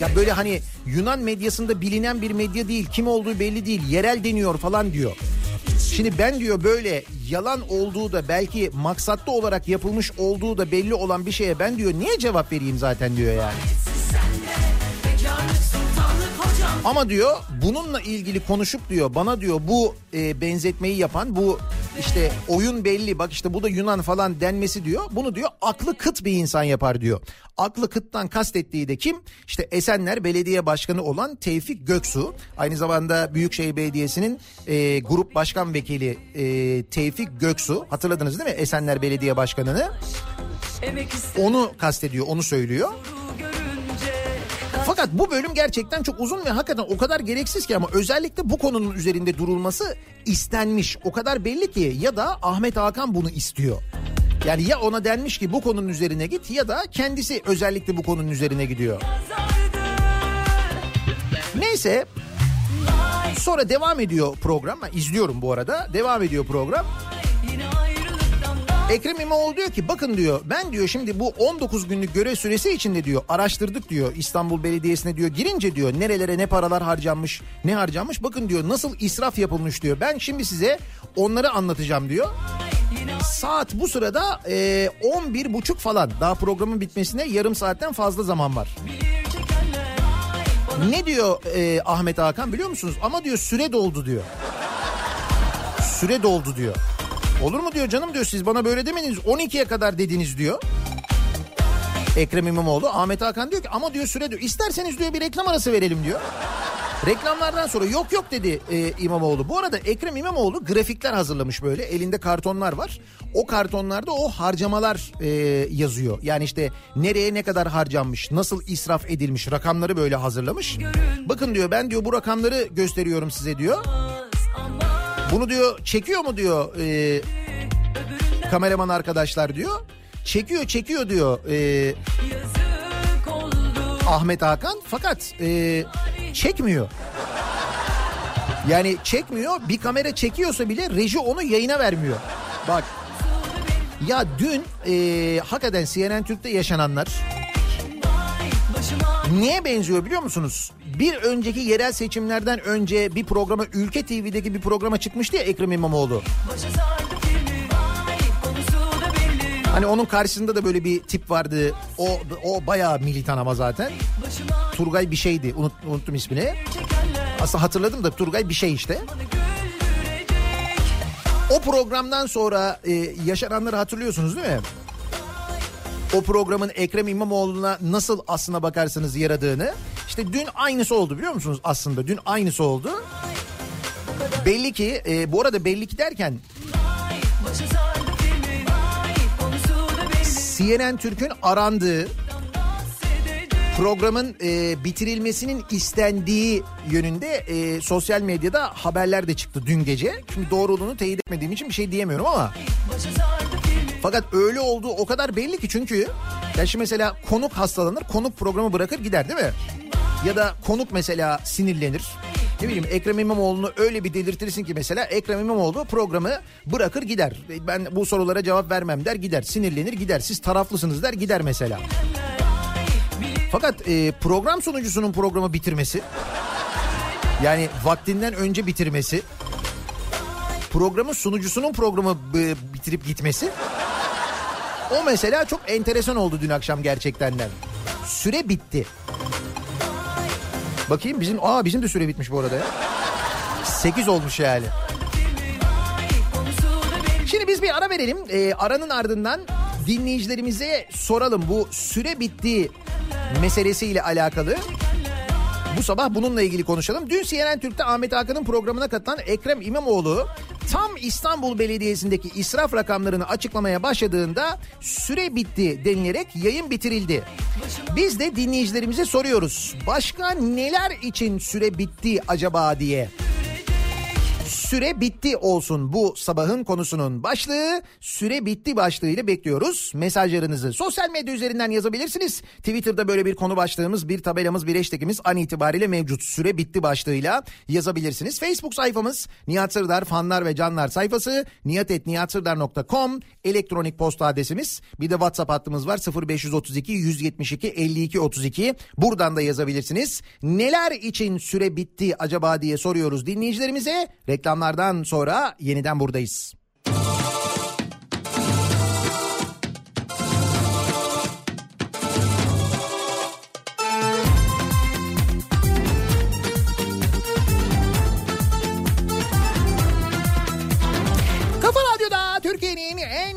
ya böyle hani Yunan medyasında bilinen bir medya değil. Kim olduğu belli değil. Yerel deniyor falan diyor. Şimdi ben diyor böyle yalan olduğu da belki maksatlı olarak yapılmış olduğu da belli olan bir şeye ben diyor niye cevap vereyim zaten diyor yani. Ama diyor bununla ilgili konuşup diyor bana diyor bu e, benzetmeyi yapan bu işte oyun belli bak işte bu da Yunan falan denmesi diyor. Bunu diyor aklı kıt bir insan yapar diyor. Aklı kıttan kastettiği de kim? İşte Esenler Belediye Başkanı olan Tevfik Göksu. Aynı zamanda Büyükşehir Belediyesi'nin e, grup başkan vekili e, Tevfik Göksu. Hatırladınız değil mi Esenler Belediye Başkanı'nı? Onu kastediyor onu söylüyor. Fakat bu bölüm gerçekten çok uzun ve hakikaten o kadar gereksiz ki ama özellikle bu konunun üzerinde durulması istenmiş. O kadar belli ki ya da Ahmet Hakan bunu istiyor. Yani ya ona denmiş ki bu konunun üzerine git ya da kendisi özellikle bu konunun üzerine gidiyor. Neyse sonra devam ediyor program. Ben izliyorum bu arada. Devam ediyor program. Ekrem İmamoğlu diyor ki bakın diyor ben diyor şimdi bu 19 günlük görev süresi içinde diyor araştırdık diyor İstanbul Belediyesi'ne diyor girince diyor nerelere ne paralar harcanmış ne harcanmış bakın diyor nasıl israf yapılmış diyor. Ben şimdi size onları anlatacağım diyor. Saat bu sırada e, 11 buçuk falan daha programın bitmesine yarım saatten fazla zaman var. Ne diyor e, Ahmet Hakan biliyor musunuz? Ama diyor süre doldu diyor. Süre doldu diyor. Olur mu diyor canım diyor siz bana böyle demediniz 12'ye kadar dediniz diyor. Ekrem İmamoğlu Ahmet Hakan diyor ki ama diyor süre diyor isterseniz diyor bir reklam arası verelim diyor. Reklamlardan sonra yok yok dedi e, İmamoğlu. Bu arada Ekrem İmamoğlu grafikler hazırlamış böyle. Elinde kartonlar var. O kartonlarda o harcamalar e, yazıyor. Yani işte nereye ne kadar harcanmış, nasıl israf edilmiş rakamları böyle hazırlamış. Bakın diyor ben diyor bu rakamları gösteriyorum size diyor. Bunu diyor çekiyor mu diyor e, kameraman arkadaşlar diyor. Çekiyor çekiyor diyor e, Ahmet Hakan fakat e, çekmiyor. Yani çekmiyor bir kamera çekiyorsa bile reji onu yayına vermiyor. Bak ya dün e, hakikaten CNN Türk'te yaşananlar Niye benziyor biliyor musunuz? Bir önceki yerel seçimlerden önce bir programa Ülke TV'deki bir programa çıkmıştı ya Ekrem İmamoğlu. Hani onun karşısında da böyle bir tip vardı. O o bayağı militan ama zaten. Turgay bir şeydi. Unut, unuttum ismini. Aslında hatırladım da Turgay bir şey işte. O programdan sonra e, yaşananları hatırlıyorsunuz değil mi? O programın Ekrem İmamoğlu'na nasıl aslına bakarsanız yaradığını. İşte dün aynısı oldu biliyor musunuz aslında? Dün aynısı oldu. Belli ki e, bu arada belli ki derken CNN Türk'ün arandığı programın e, bitirilmesinin istendiği yönünde e, sosyal medyada haberler de çıktı dün gece. Şimdi doğruluğunu teyit etmediğim için bir şey diyemiyorum ama fakat öyle olduğu o kadar belli ki çünkü ya şimdi mesela konuk hastalanır, konuk programı bırakır gider değil mi? Ya da konuk mesela sinirlenir. Ne bileyim Ekrem İmamoğlu'nu öyle bir delirtirsin ki mesela Ekrem İmamoğlu programı bırakır gider. Ben bu sorulara cevap vermem der gider. Sinirlenir gider. Siz taraflısınız der gider mesela. Fakat e, program sunucusunun programı bitirmesi yani vaktinden önce bitirmesi programın sunucusunun programı bitirip gitmesi o mesela çok enteresan oldu dün akşam gerçekten de. Süre bitti. Bakayım bizim aa bizim de süre bitmiş bu arada ya. 8 olmuş yani. Şimdi biz bir ara verelim. Ee, aranın ardından dinleyicilerimize soralım bu süre bitti meselesiyle alakalı. Bu sabah bununla ilgili konuşalım. Dün CNN Türk'te Ahmet Hakan'ın programına katılan Ekrem İmamoğlu tam İstanbul Belediyesi'ndeki israf rakamlarını açıklamaya başladığında süre bitti denilerek yayın bitirildi. Biz de dinleyicilerimize soruyoruz. Başka neler için süre bitti acaba diye. Süre bitti olsun bu sabahın konusunun başlığı. Süre bitti başlığıyla bekliyoruz mesajlarınızı. Sosyal medya üzerinden yazabilirsiniz. Twitter'da böyle bir konu başlığımız, bir tabelamız, bir hashtagimiz an itibariyle mevcut. Süre bitti başlığıyla yazabilirsiniz. Facebook sayfamız Nihat Sırdar fanlar ve canlar sayfası nihatetnihatsırdar.com elektronik posta adresimiz. Bir de WhatsApp hattımız var 0532 172 52 32. Buradan da yazabilirsiniz. Neler için süre bitti acaba diye soruyoruz dinleyicilerimize. Reklamlardan sonra yeniden buradayız.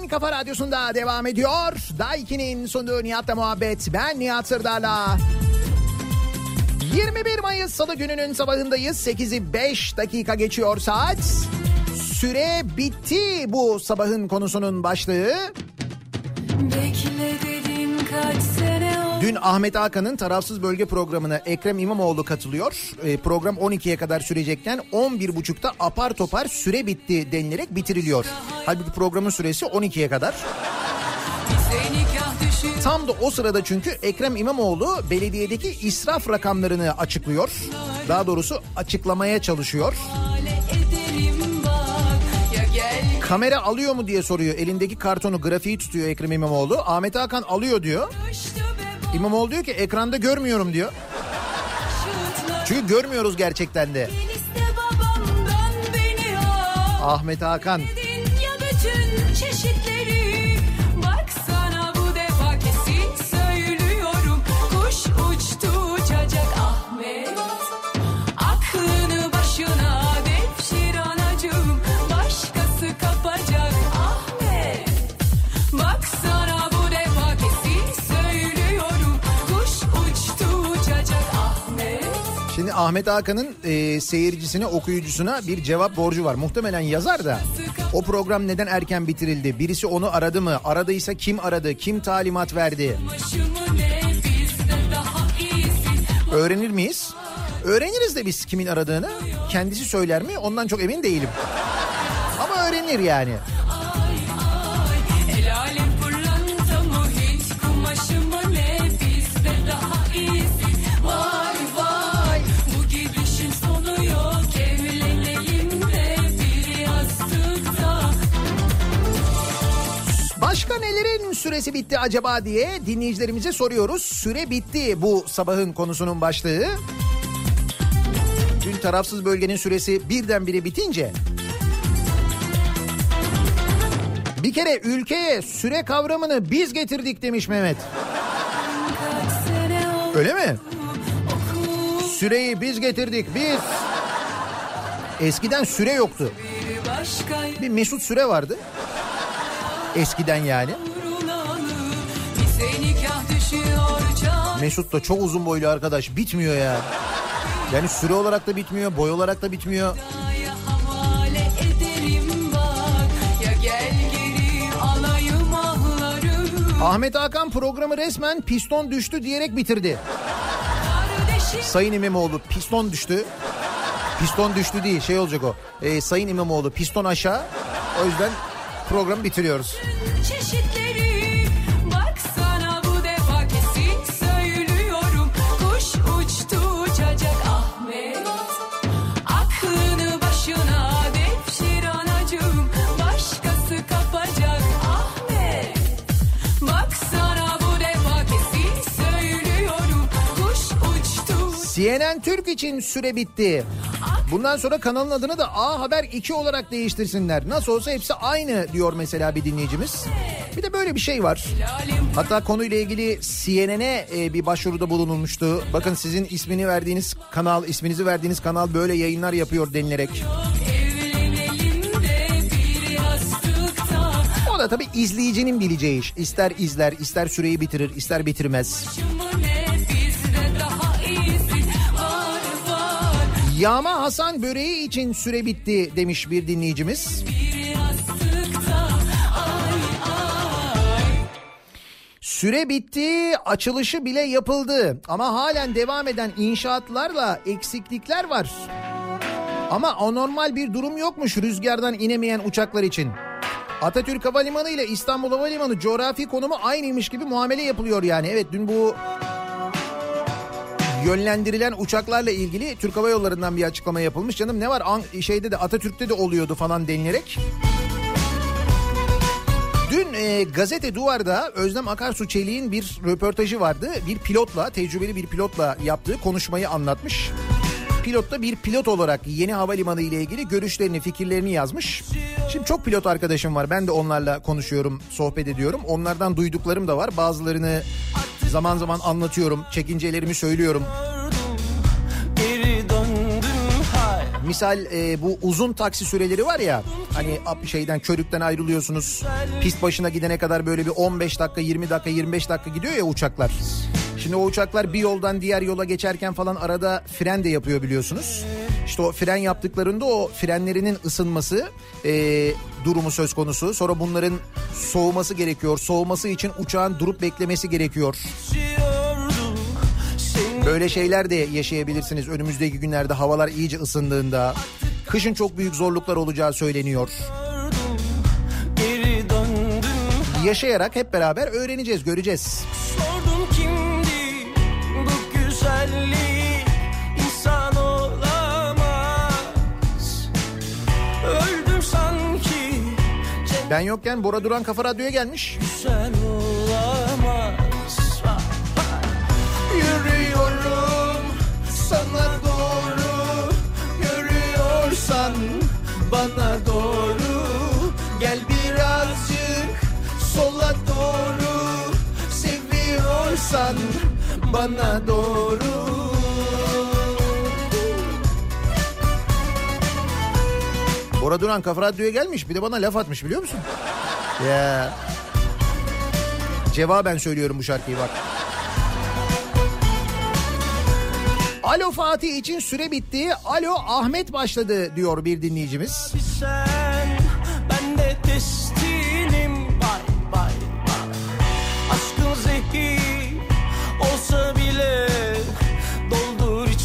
Kafa radyosunda devam ediyor. Daiki'nin sunduğu Nihat'la muhabbet. Ben Nihat Sırdar'la. 21 Mayıs Salı gününün sabahındayız. 8'i 5 dakika geçiyor saat. Süre bitti bu sabahın konusunun başlığı. Dün Ahmet Hakan'ın tarafsız bölge programına Ekrem İmamoğlu katılıyor. E, program 12'ye kadar sürecekken 11.30'da apar topar süre bitti denilerek bitiriliyor. Halbuki programın süresi 12'ye kadar. Tam da o sırada çünkü Ekrem İmamoğlu belediyedeki israf rakamlarını açıklıyor. Daha doğrusu açıklamaya çalışıyor. Kamera alıyor mu diye soruyor. Elindeki kartonu grafiği tutuyor Ekrem İmamoğlu. Ahmet Hakan alıyor diyor. İmamoğlu diyor ki ekranda görmüyorum diyor. Çünkü görmüyoruz gerçekten de. Ahmet Hakan. Ya bütün çeşitleri Ahmet Hakan'ın e, seyircisine, okuyucusuna bir cevap borcu var. Muhtemelen yazar da o program neden erken bitirildi? Birisi onu aradı mı? Aradıysa kim aradı? Kim talimat verdi? Öğrenir miyiz? Öğreniriz de biz kimin aradığını. Kendisi söyler mi? Ondan çok emin değilim. Ama öğrenir yani. Nelerin süresi bitti acaba diye dinleyicilerimize soruyoruz. Süre bitti bu sabahın konusunun başlığı. Dün tarafsız bölgenin süresi birdenbire bitince Bir kere ülkeye süre kavramını biz getirdik demiş Mehmet. Öyle mi? Süreyi biz getirdik biz. Eskiden süre yoktu. Bir Mesut Süre vardı. Eskiden yani. Mesut da çok uzun boylu arkadaş. Bitmiyor ya. Yani süre olarak da bitmiyor, boy olarak da bitmiyor. Ahmet Hakan programı resmen piston düştü diyerek bitirdi. Sayın İmamoğlu piston düştü. Piston düştü değil şey olacak o. Ee, Sayın İmamoğlu piston aşağı. O yüzden programı bitiriyoruz. CNN Türk için süre bitti. Bundan sonra kanalın adını da A Haber 2 olarak değiştirsinler. Nasıl olsa hepsi aynı diyor mesela bir dinleyicimiz. Bir de böyle bir şey var. Hatta konuyla ilgili CNN'e e, bir başvuruda bulunulmuştu. Bakın sizin ismini verdiğiniz kanal, isminizi verdiğiniz kanal böyle yayınlar yapıyor denilerek. O da tabii izleyicinin bileceği iş. İster izler, ister süreyi bitirir, ister bitirmez. Başımı Yağma Hasan böreği için süre bitti demiş bir dinleyicimiz. Süre bitti, açılışı bile yapıldı. Ama halen devam eden inşaatlarla eksiklikler var. Ama anormal bir durum yokmuş rüzgardan inemeyen uçaklar için. Atatürk Havalimanı ile İstanbul Havalimanı coğrafi konumu aynıymış gibi muamele yapılıyor yani. Evet dün bu yönlendirilen uçaklarla ilgili Türk Hava Yolları'ndan bir açıklama yapılmış. Canım ne var An- şeyde de Atatürk'te de oluyordu falan denilerek. Dün e, gazete Duvar'da Özlem Akarsu Çelik'in bir röportajı vardı. Bir pilotla, tecrübeli bir pilotla yaptığı konuşmayı anlatmış. Pilot da bir pilot olarak yeni havalimanı ile ilgili görüşlerini, fikirlerini yazmış. Şimdi çok pilot arkadaşım var. Ben de onlarla konuşuyorum, sohbet ediyorum. Onlardan duyduklarım da var. Bazılarını zaman zaman anlatıyorum, çekincelerimi söylüyorum. Misal e, bu uzun taksi süreleri var ya hani şeyden körükten ayrılıyorsunuz pist başına gidene kadar böyle bir 15 dakika 20 dakika 25 dakika gidiyor ya uçaklar. Şimdi o uçaklar bir yoldan diğer yola geçerken falan arada fren de yapıyor biliyorsunuz. İşte o fren yaptıklarında o frenlerinin ısınması e, durumu söz konusu. Sonra bunların soğuması gerekiyor. Soğuması için uçağın durup beklemesi gerekiyor. Böyle şeyler de yaşayabilirsiniz önümüzdeki günlerde havalar iyice ısındığında. Kışın çok büyük zorluklar olacağı söyleniyor. Yaşayarak hep beraber öğreneceğiz, göreceğiz. Sordum güzelliği insan olamaz. Öldüm sanki. Ben yokken Bora Duran Kafa Radyo'ya gelmiş. güzel olamaz. Yürüyorum sana doğru. Görüyorsan bana doğru. Gel birazcık sola doğru. Seviyorsan bana doğru Bora Duran Kafa Radyo'ya gelmiş bir de bana laf atmış biliyor musun? Ya. Cevaben söylüyorum bu şarkıyı bak. Alo Fatih için süre bitti. Alo Ahmet başladı diyor bir dinleyicimiz. Sen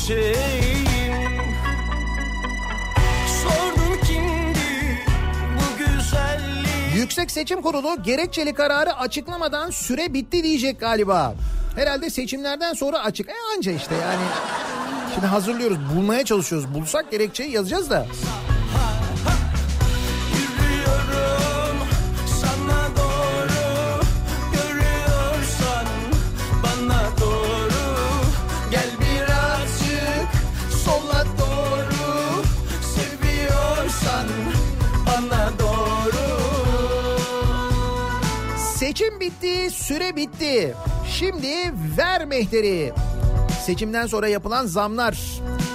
İçeyim Sordum kimdi bu güzellik Yüksek Seçim Kurulu gerekçeli kararı açıklamadan süre bitti diyecek galiba. Herhalde seçimlerden sonra açık. E anca işte yani. Şimdi hazırlıyoruz, bulmaya çalışıyoruz. Bulsak gerekçeyi yazacağız da. Yürüyorum bitti, süre bitti. Şimdi ver mehteri. Seçimden sonra yapılan zamlar.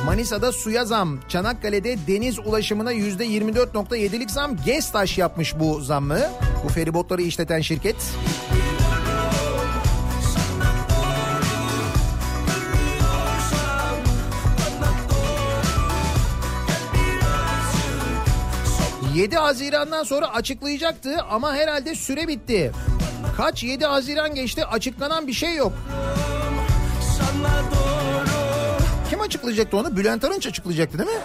Manisa'da suya zam, Çanakkale'de deniz ulaşımına %24.7'lik zam Gestaş yapmış bu zammı. Bu feribotları işleten şirket. ...7 Haziran'dan sonra açıklayacaktı ama herhalde süre bitti. Kaç 7 Haziran geçti açıklanan bir şey yok. Kim açıklayacaktı onu? Bülent Arınç açıklayacaktı değil mi?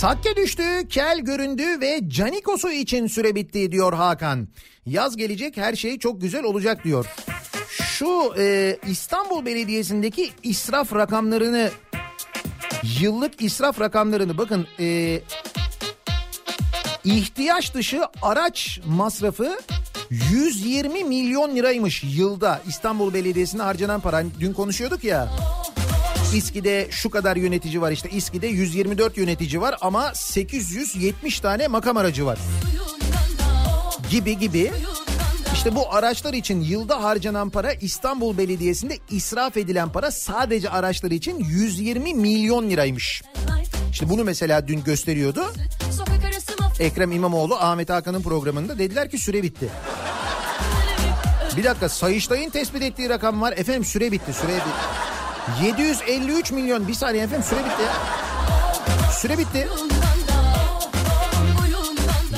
Takke düştü, kel göründü ve Canikosu için süre bitti diyor Hakan. Yaz gelecek her şey çok güzel olacak diyor. Şu e, İstanbul Belediyesi'ndeki israf rakamlarını yıllık israf rakamlarını bakın e, ihtiyaç dışı araç masrafı 120 milyon liraymış yılda İstanbul Belediyesi'ne harcanan para. Hani Dün konuşuyorduk ya. İSKİ'de şu kadar yönetici var işte İSKİ'de 124 yönetici var ama 870 tane makam aracı var. Gibi gibi. İşte bu araçlar için yılda harcanan para İstanbul Belediyesi'nde israf edilen para sadece araçlar için 120 milyon liraymış. İşte bunu mesela dün gösteriyordu. Ekrem İmamoğlu Ahmet Hakan'ın programında dediler ki süre bitti. Bir dakika Sayıştay'ın tespit ettiği rakam var. Efendim süre bitti süre bitti. 753 milyon bir saniye efendim süre bitti ya. Süre bitti.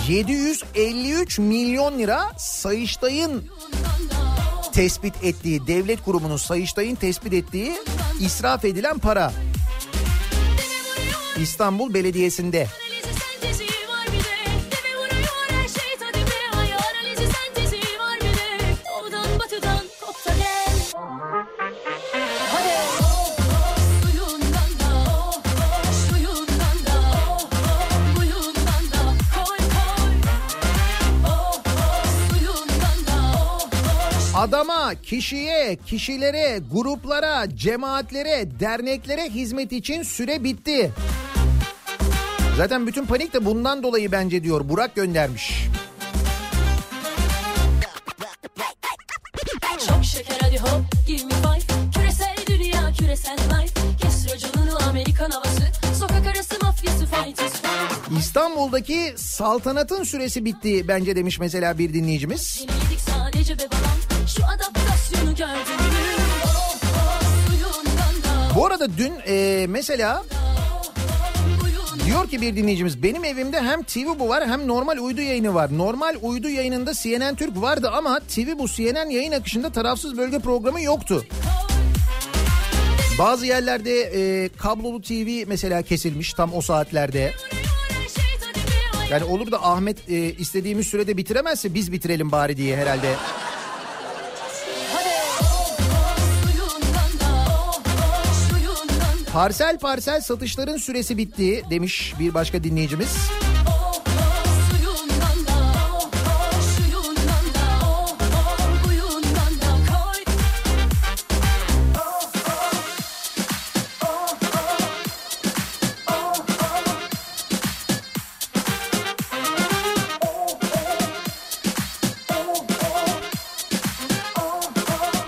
753 milyon lira Sayıştay'ın tespit ettiği devlet kurumunun Sayıştay'ın tespit ettiği israf edilen para. İstanbul Belediyesi'nde. Adama, kişiye, kişilere, gruplara, cemaatlere, derneklere hizmet için süre bitti. Zaten bütün panik de bundan dolayı bence diyor. Burak göndermiş. Çok şeker hadi hop give me five Küresel dünya küresel life Kes raconunu Amerikan havası Sokak arası mafyası fighters fight İstanbul'daki saltanatın süresi bitti bence demiş mesela bir dinleyicimiz. Yedik sadece be babam Bu arada dün e, mesela diyor ki bir dinleyicimiz benim evimde hem TV bu var hem normal uydu yayını var. Normal uydu yayınında CNN Türk vardı ama TV bu CNN yayın akışında tarafsız bölge programı yoktu. Bazı yerlerde e, kablolu TV mesela kesilmiş tam o saatlerde. Yani olur da Ahmet e, istediğimiz sürede bitiremezse biz bitirelim bari diye herhalde. Parsel parsel satışların süresi bitti demiş bir başka dinleyicimiz.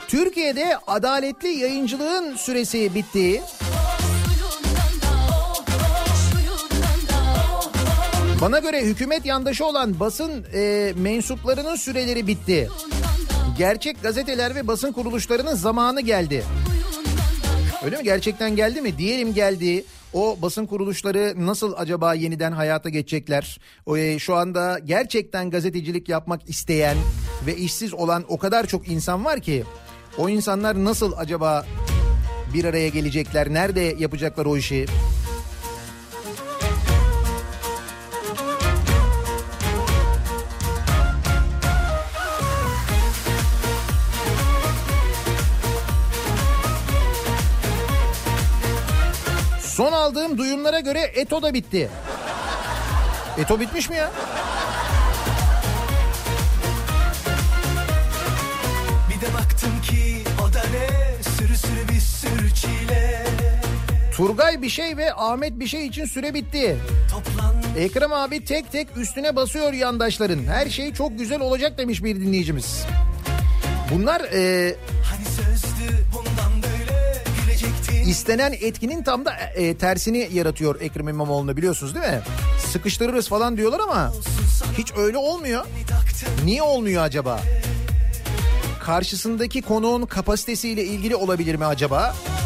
Türkiye'de adaletli yayıncılığın süresi bitti. Bana göre hükümet yandaşı olan basın e, mensuplarının süreleri bitti. Gerçek gazeteler ve basın kuruluşlarının zamanı geldi. Öyle mi? Gerçekten geldi mi? Diyelim geldi. O basın kuruluşları nasıl acaba yeniden hayata geçecekler? O, e, şu anda gerçekten gazetecilik yapmak isteyen ve işsiz olan o kadar çok insan var ki o insanlar nasıl acaba bir araya gelecekler? Nerede yapacaklar o işi? Aldığım duyumlara göre Eto da bitti. Eto bitmiş mi ya? Bir de baktım ki o da ne Sürü sürü bir sürü çile Turgay bir şey ve Ahmet bir şey için süre bitti. Toplan Ekrem abi tek tek üstüne basıyor yandaşların. Her şey çok güzel olacak demiş bir dinleyicimiz. Bunlar e, istenen etkinin tam da e, tersini yaratıyor Ekrem İmamoğlu'na biliyorsunuz değil mi? Sıkıştırırız falan diyorlar ama hiç öyle olmuyor. Niye olmuyor acaba? Karşısındaki konuğun kapasitesiyle ilgili olabilir mi acaba? içime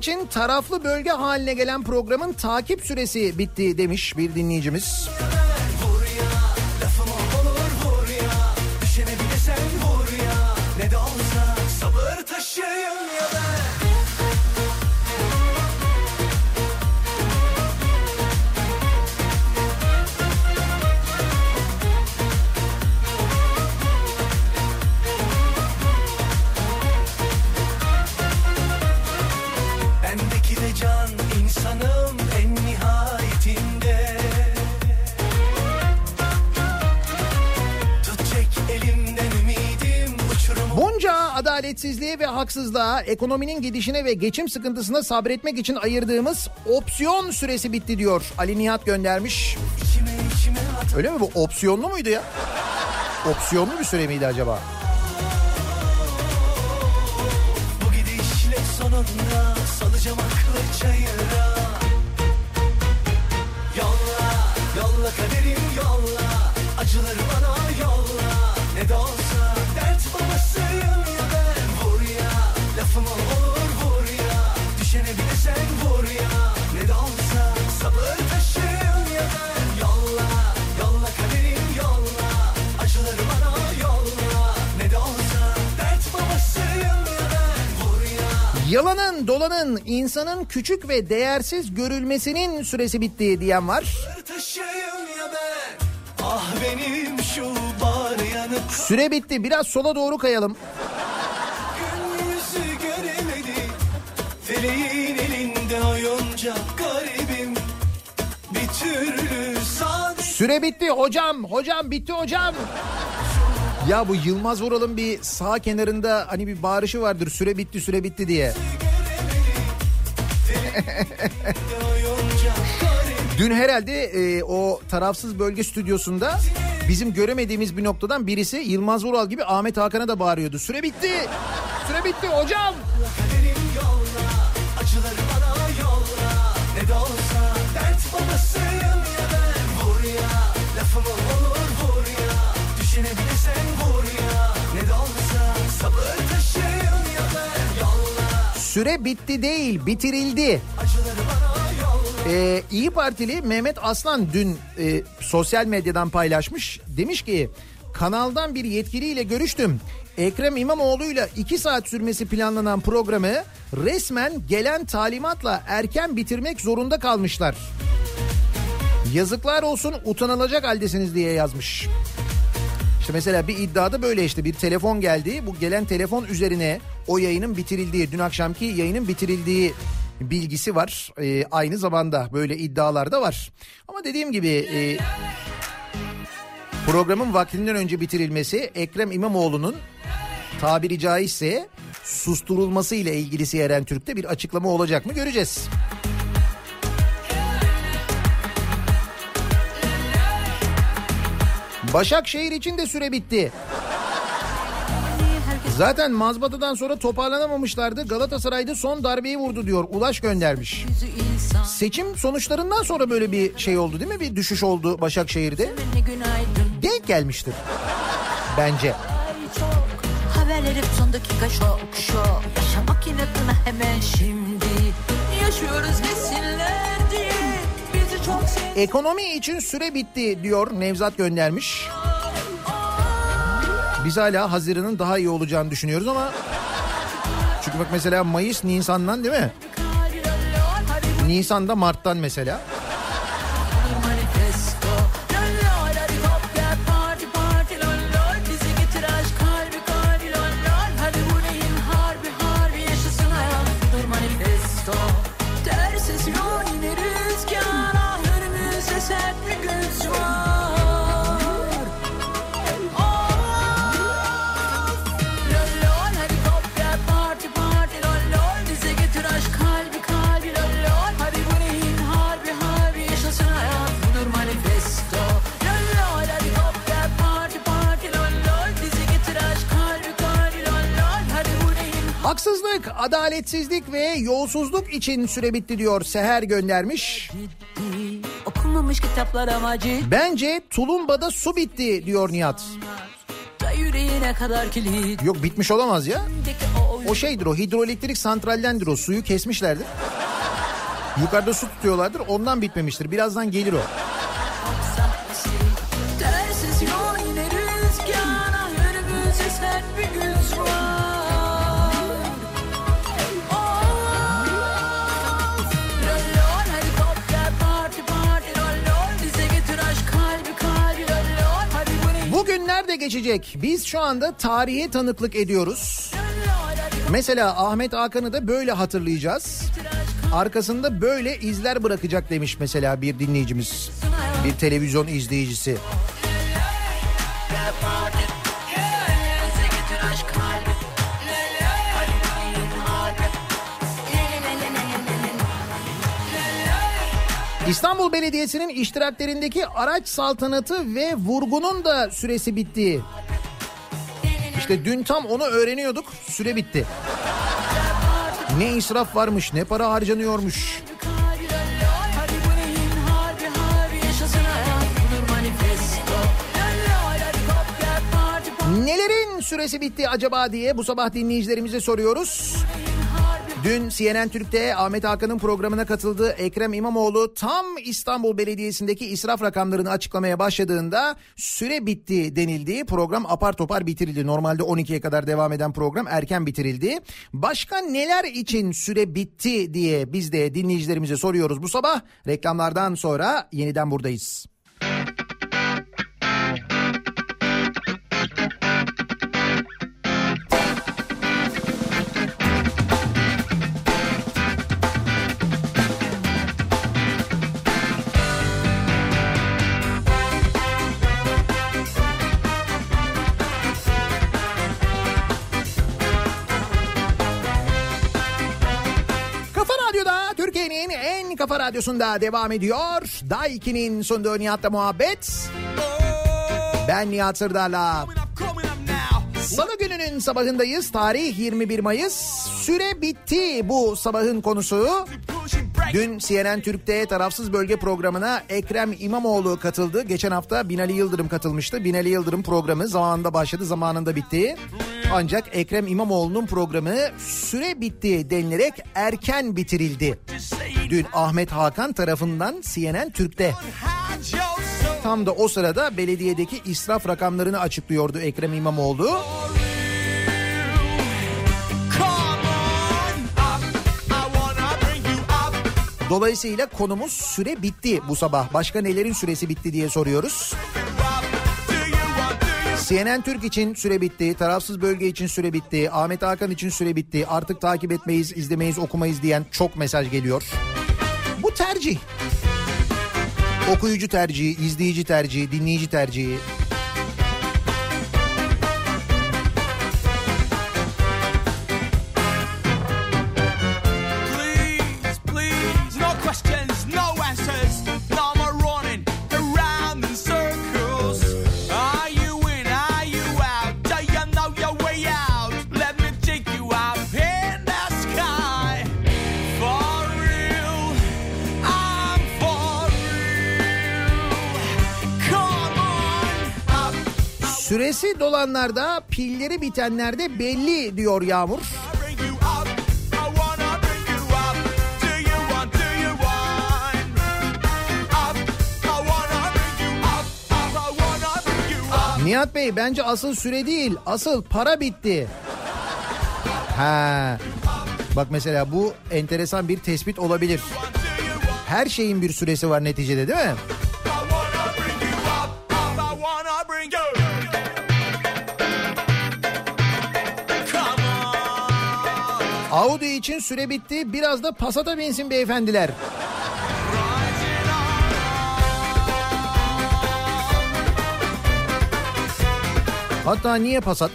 için taraflı bölge haline gelen programın takip süresi bitti demiş bir dinleyicimiz. Haksızlığa, ekonominin gidişine ve geçim sıkıntısına sabretmek için ayırdığımız opsiyon süresi bitti diyor. Ali Nihat göndermiş. Öyle mi bu opsiyonlu muydu ya? Opsiyonlu bir süre miydi acaba? Bu gidişle sonunda salacağım aklı çayıra Dolanın, insanın küçük ve değersiz görülmesinin süresi bitti diyen var. ben Ah Süre bitti. Biraz sola doğru kayalım. Feleğin elinde oyuncak garibim Bir türlü sadık Süre bitti hocam. Hocam bitti hocam. Ya bu Yılmaz Vural'ın bir sağ kenarında hani bir bağırışı vardır. Süre bitti süre bitti diye. [laughs] Dün herhalde e, o tarafsız bölge stüdyosunda bizim göremediğimiz bir noktadan birisi Yılmaz Vural gibi Ahmet Hakan'a da bağırıyordu. Süre bitti. Süre bitti hocam. Süre bitti değil bitirildi. Ee, İyi Partili Mehmet Aslan dün e, sosyal medyadan paylaşmış. Demiş ki kanaldan bir yetkiliyle görüştüm. Ekrem İmamoğlu'yla 2 saat sürmesi planlanan programı resmen gelen talimatla erken bitirmek zorunda kalmışlar. Yazıklar olsun utanılacak haldesiniz diye yazmış. İşte mesela bir iddiada böyle işte bir telefon geldi. Bu gelen telefon üzerine o yayının bitirildiği, dün akşamki yayının bitirildiği bilgisi var. Ee, aynı zamanda böyle iddialar da var. Ama dediğim gibi e, programın vaktinden önce bitirilmesi Ekrem İmamoğlu'nun tabiri caizse susturulması ile ilgili CNN Türk'te bir açıklama olacak mı göreceğiz. Başakşehir için de süre bitti. Zaten mazbatadan sonra toparlanamamışlardı. Galatasaray'da son darbeyi vurdu diyor. Ulaş göndermiş. Seçim sonuçlarından sonra böyle bir şey oldu değil mi? Bir düşüş oldu Başakşehir'de. Denk gelmiştir. Bence. çok Haberler hep son dakika şok şok Yaşamak inatına hemen şimdi Yaşıyoruz desinler Ekonomi için süre bitti diyor Nevzat göndermiş. Biz hala Haziran'ın daha iyi olacağını düşünüyoruz ama... Çünkü bak mesela Mayıs Nisan'dan değil mi? Nisan'da Mart'tan mesela. Adaletsizlik ve yolsuzluk için süre bitti diyor Seher göndermiş. Okunmamış kitaplar amacı Bence tulumbada su bitti diyor Nihat. Yok bitmiş olamaz ya. O şeydir o hidroelektrik santraldendir o suyu kesmişlerdir. Yukarıda su tutuyorlardır ondan bitmemiştir. Birazdan gelir o. Nerede geçecek? Biz şu anda tarihe tanıklık ediyoruz. Mesela Ahmet Hakan'ı da böyle hatırlayacağız. Arkasında böyle izler bırakacak demiş mesela bir dinleyicimiz. Bir televizyon izleyicisi. İstanbul Belediyesi'nin iştiraklerindeki araç saltanatı ve vurgunun da süresi bitti. İşte dün tam onu öğreniyorduk. Süre bitti. Ne israf varmış, ne para harcanıyormuş. Nelerin süresi bitti acaba diye bu sabah dinleyicilerimize soruyoruz. Dün CNN Türk'te Ahmet Hakan'ın programına katıldığı Ekrem İmamoğlu tam İstanbul Belediyesi'ndeki israf rakamlarını açıklamaya başladığında süre bitti denildi. Program apar topar bitirildi. Normalde 12'ye kadar devam eden program erken bitirildi. Başka neler için süre bitti diye biz de dinleyicilerimize soruyoruz bu sabah. Reklamlardan sonra yeniden buradayız. Kafa radyosunda devam ediyor. Daiki'nin sunduğu Nihat'la muhabbet. Ben Nihat Sırdar'la. Salı gününün sabahındayız. Tarih 21 Mayıs. Süre bitti bu sabahın konusu. Dün CNN Türk'te tarafsız bölge programına Ekrem İmamoğlu katıldı. Geçen hafta Binali Yıldırım katılmıştı. Binali Yıldırım programı zamanında başladı, zamanında bitti. Ancak Ekrem İmamoğlu'nun programı süre bitti denilerek erken bitirildi. Dün Ahmet Hakan tarafından CNN Türk'te. Tam da o sırada belediyedeki israf rakamlarını açıklıyordu Ekrem İmamoğlu. Dolayısıyla konumuz süre bitti bu sabah. Başka nelerin süresi bitti diye soruyoruz. CNN Türk için süre bitti, tarafsız bölge için süre bitti, Ahmet Hakan için süre bitti. Artık takip etmeyiz, izlemeyiz, okumayız diyen çok mesaj geliyor. Bu tercih. Okuyucu tercihi, izleyici tercihi, dinleyici tercihi. Süresi dolanlarda, pilleri bitenlerde belli diyor Yağmur. Nihat Bey bence asıl süre değil asıl para bitti. Ha. Bak mesela bu enteresan bir tespit olabilir. Her şeyin bir süresi var neticede değil mi? Audi için süre bitti. Biraz da Passat'a binsin beyefendiler. Hatta niye Passat?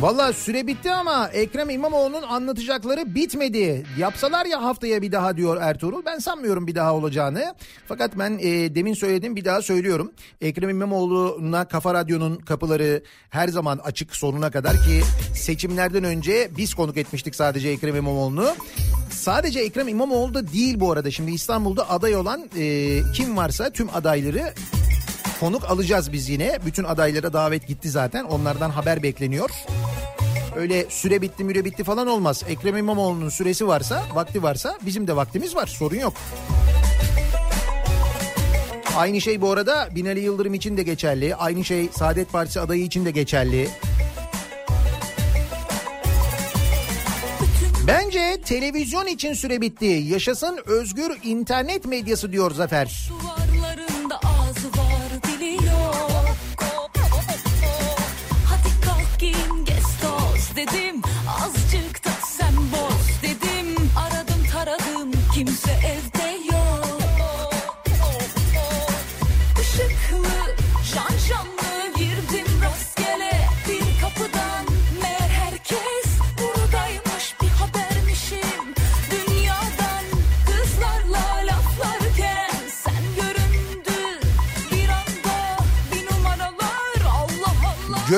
Valla süre bitti ama Ekrem İmamoğlu'nun anlatacakları bitmedi. Yapsalar ya haftaya bir daha diyor Ertuğrul. Ben sanmıyorum bir daha olacağını. Fakat ben e, demin söyledim bir daha söylüyorum. Ekrem İmamoğlu'na Kafa Radyo'nun kapıları her zaman açık sonuna kadar ki seçimlerden önce biz konuk etmiştik sadece Ekrem İmamoğlu'nu. Sadece Ekrem İmamoğlu da değil bu arada. Şimdi İstanbul'da aday olan e, kim varsa tüm adayları konuk alacağız biz yine. Bütün adaylara davet gitti zaten. Onlardan haber bekleniyor. Öyle süre bitti müre bitti falan olmaz. Ekrem İmamoğlu'nun süresi varsa, vakti varsa bizim de vaktimiz var. Sorun yok. Aynı şey bu arada Binali Yıldırım için de geçerli. Aynı şey Saadet Partisi adayı için de geçerli. Bence televizyon için süre bitti. Yaşasın özgür internet medyası diyor Zafer. Duvarlarında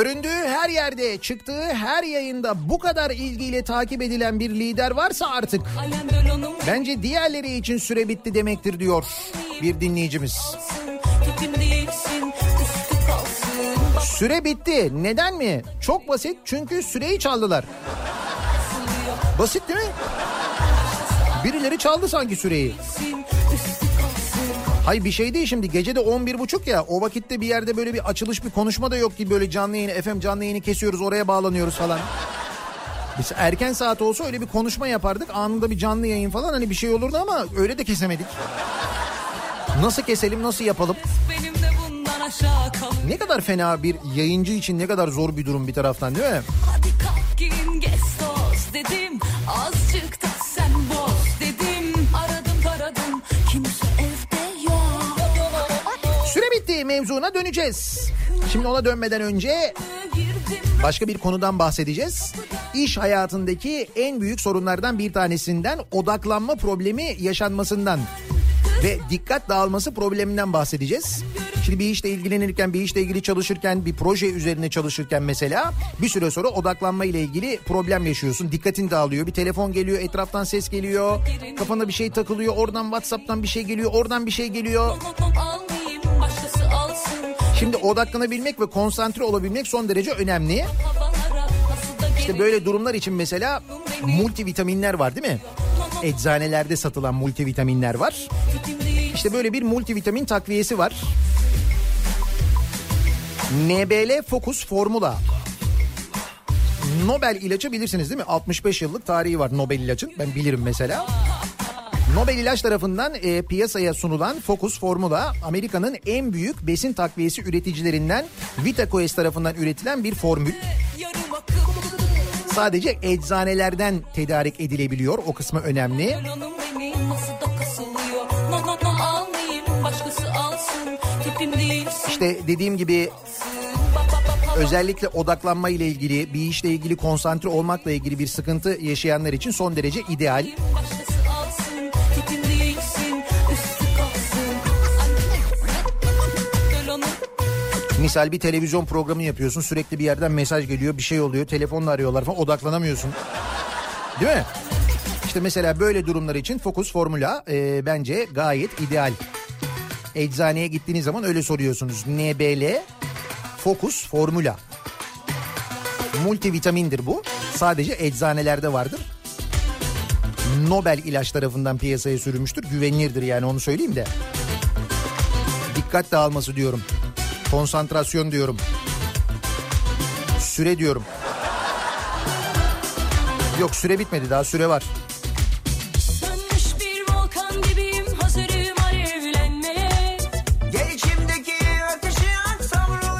Göründüğü her yerde, çıktığı her yayında bu kadar ilgiyle takip edilen bir lider varsa artık bence diğerleri için süre bitti demektir diyor bir dinleyicimiz. Süre bitti. Neden mi? Çok basit çünkü süreyi çaldılar. Basit değil mi? Birileri çaldı sanki süreyi. Hay bir şey değil şimdi gece de 11 buçuk ya o vakitte bir yerde böyle bir açılış bir konuşma da yok ki böyle canlı yayını FM canlı yayını kesiyoruz oraya bağlanıyoruz falan. Biz erken saat olsa öyle bir konuşma yapardık anında bir canlı yayın falan hani bir şey olurdu ama öyle de kesemedik. Nasıl keselim nasıl yapalım? Ne kadar fena bir yayıncı için ne kadar zor bir durum bir taraftan değil mi? Hadi kalk toz dedim Azıcık mevzuna döneceğiz. Şimdi ona dönmeden önce başka bir konudan bahsedeceğiz. İş hayatındaki en büyük sorunlardan bir tanesinden odaklanma problemi yaşanmasından ve dikkat dağılması probleminden bahsedeceğiz. Şimdi bir işle ilgilenirken, bir işle ilgili çalışırken, bir proje üzerine çalışırken mesela bir süre sonra odaklanma ile ilgili problem yaşıyorsun. Dikkatin dağılıyor. Bir telefon geliyor, etraftan ses geliyor. Kafana bir şey takılıyor. Oradan WhatsApp'tan bir şey geliyor, oradan bir şey geliyor. Şimdi odaklanabilmek ve konsantre olabilmek son derece önemli. İşte böyle durumlar için mesela multivitaminler var değil mi? Eczanelerde satılan multivitaminler var. İşte böyle bir multivitamin takviyesi var. NBL Focus Formula. Nobel ilacı bilirsiniz değil mi? 65 yıllık tarihi var Nobel ilacın. Ben bilirim mesela. Nobel İlaç tarafından e, piyasaya sunulan Focus Formula Amerika'nın en büyük besin takviyesi üreticilerinden VitaQuest tarafından üretilen bir formül. Sadece eczanelerden tedarik edilebiliyor. O kısmı önemli. İşte dediğim gibi özellikle odaklanma ile ilgili, bir işle ilgili konsantre olmakla ilgili bir sıkıntı yaşayanlar için son derece ideal. Misal bir televizyon programı yapıyorsun, sürekli bir yerden mesaj geliyor, bir şey oluyor, telefonla arıyorlar falan odaklanamıyorsun. Değil mi? İşte mesela böyle durumlar için Focus Formula e, bence gayet ideal. Eczaneye gittiğiniz zaman öyle soruyorsunuz. NBL Focus Formula. Multivitamindir bu. Sadece eczanelerde vardır. Nobel ilaç tarafından piyasaya sürülmüştür. Güvenilirdir yani onu söyleyeyim de. Dikkat dağılması diyorum. Konsantrasyon diyorum. Süre diyorum. Yok süre bitmedi daha süre var.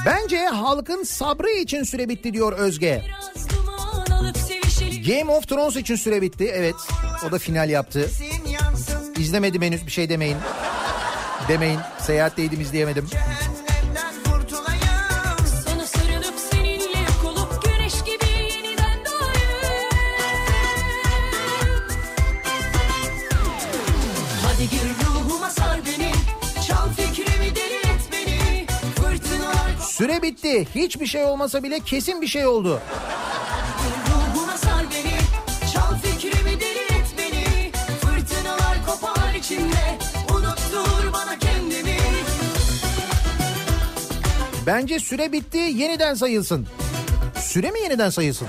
Bence halkın sabrı için süre bitti diyor Özge. Game of Thrones için süre bitti. Evet o da final yaptı. İzlemedim henüz bir şey demeyin. Demeyin. Seyahatteydim izleyemedim. cehennemden Süre bitti. Hiçbir şey olmasa bile kesin bir şey oldu. Bence süre bitti yeniden sayılsın. Süre mi yeniden sayılsın?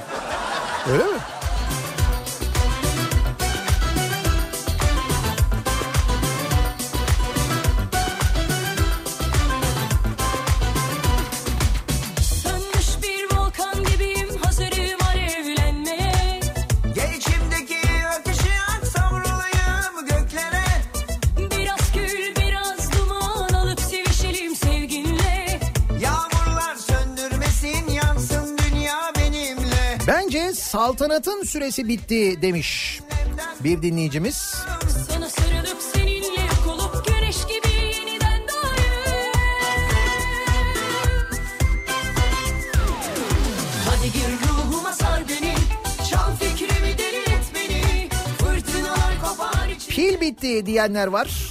Saltanatın süresi bitti demiş bir dinleyicimiz. Sana sarılıp seninle yok olup güneş gibi yeniden doğayım Hadi gir ruhuma sar beni Çal fikrimi deli et beni Fırtınalar kopar içimde Pil bitti diyenler var.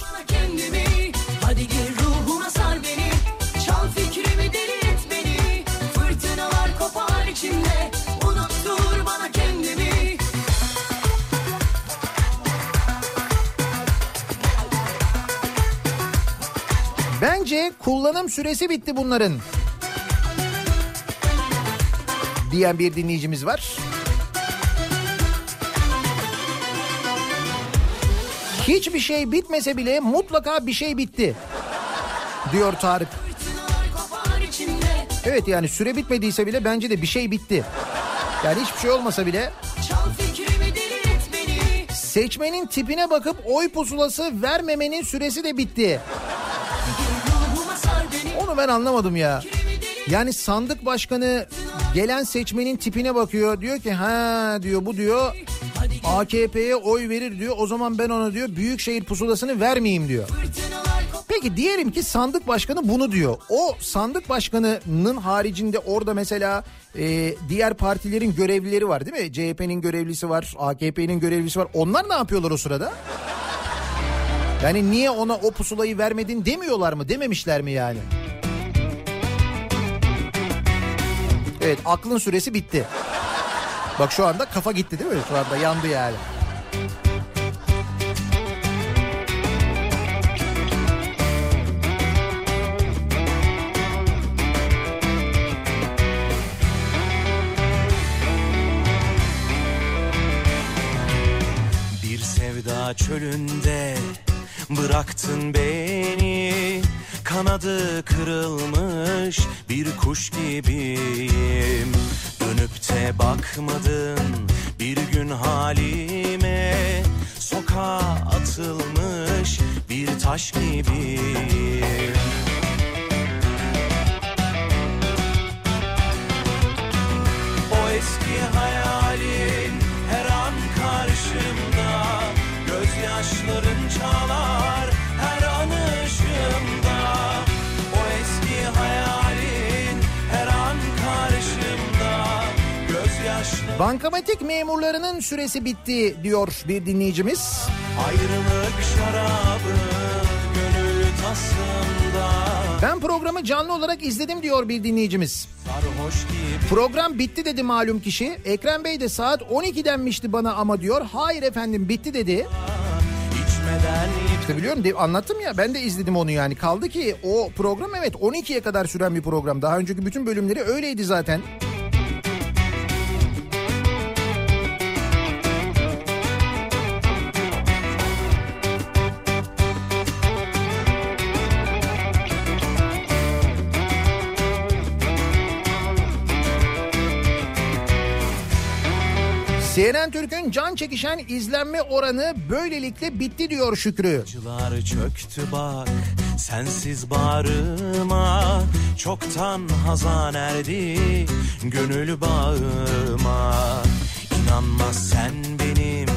Kullanım süresi bitti bunların. Diyen bir dinleyicimiz var. Hiçbir şey bitmese bile mutlaka bir şey bitti. Diyor Tarık. Evet yani süre bitmediyse bile bence de bir şey bitti. Yani hiçbir şey olmasa bile seçmenin tipine bakıp oy pusulası vermemenin süresi de bitti. Onu ben anlamadım ya. Yani sandık başkanı gelen seçmenin tipine bakıyor. Diyor ki ha diyor bu diyor AKP'ye oy verir diyor. O zaman ben ona diyor büyükşehir pusulasını vermeyeyim diyor. Peki diyelim ki sandık başkanı bunu diyor. O sandık başkanının haricinde orada mesela e, diğer partilerin görevlileri var değil mi? CHP'nin görevlisi var, AKP'nin görevlisi var. Onlar ne yapıyorlar o sırada? Yani niye ona o pusulayı vermedin demiyorlar mı? Dememişler mi yani? Evet aklın süresi bitti. Bak şu anda kafa gitti değil mi? Şu anda yandı yani. Bir sevda çölünde bıraktın beni Kanadı kırılmış bir kuş gibiyim. Dönüp de bakmadın bir gün halime. Sokağa atılmış bir taş gibiyim. O eski hayalin her an karşımda. Gözyaşların çalar Bankamatik memurlarının süresi bitti diyor bir dinleyicimiz. ayrılık şarabı Gönül tasımda Ben programı canlı olarak izledim diyor bir dinleyicimiz. Program bitti dedi malum kişi. Ekrem Bey de saat 12 denmişti bana ama diyor. Hayır efendim bitti dedi. İşte biliyorum anlattım ya ben de izledim onu yani. Kaldı ki o program evet 12'ye kadar süren bir program. Daha önceki bütün bölümleri öyleydi zaten. CNN Türk'ün can çekişen izlenme oranı böylelikle bitti diyor Şükrü. Acılar çöktü bak sensiz bağrıma. Çoktan hazan erdi gönül bağıma. İnanmaz sen benim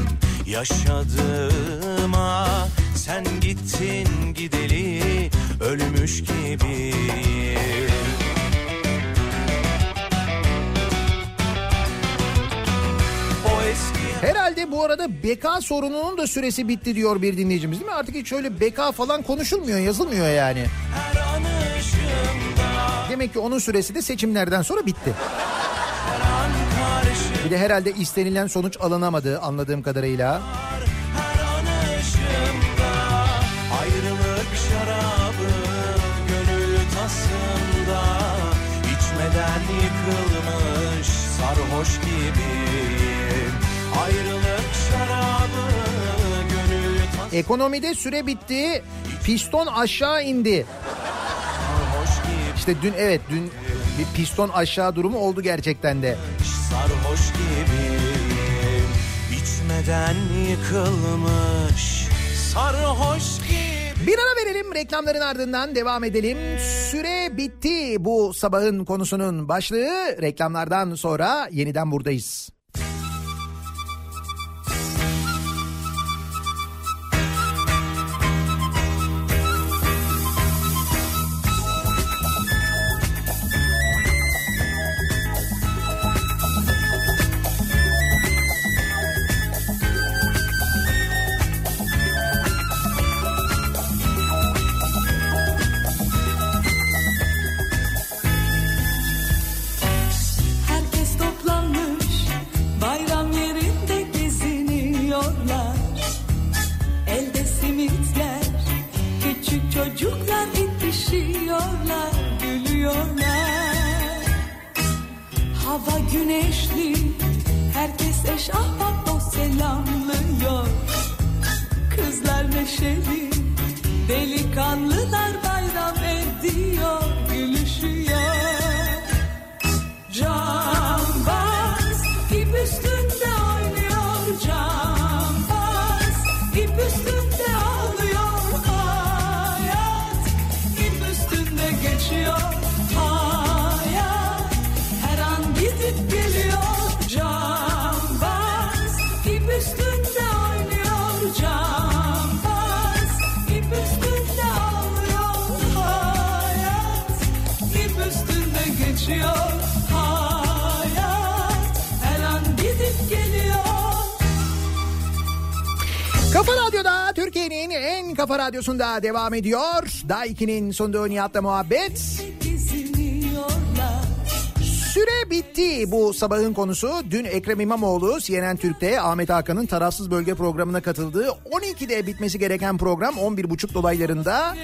yaşadığıma Sen gittin gideli ölmüş gibiyim Herhalde bu arada beka sorununun da süresi bitti diyor bir dinleyicimiz değil mi? Artık hiç öyle beka falan konuşulmuyor, yazılmıyor yani. Demek ki onun süresi de seçimlerden sonra bitti. Bir de herhalde istenilen sonuç alınamadı anladığım kadarıyla. Ayrılık şarabı gönül tasında içmeden yıkılmış sarhoş gibiyim Ekonomide süre bitti, piston aşağı indi. gibi İşte dün evet dün bir piston aşağı durumu oldu gerçekten de. sarhoş gibiyim içmeden yıkılmış sarhoş gibi Bir ara verelim reklamların ardından devam edelim. Süre bitti bu sabahın konusunun başlığı. Reklamlardan sonra yeniden buradayız. Radyosunda devam ediyor. Daiki'nin sunduğu Nihat'la muhabbet. Süre bitti bu sabahın konusu. Dün Ekrem İmamoğlu CNN Türk'te Ahmet Hakan'ın tarafsız bölge programına katıldığı 12'de bitmesi gereken program 11.30 dolaylarında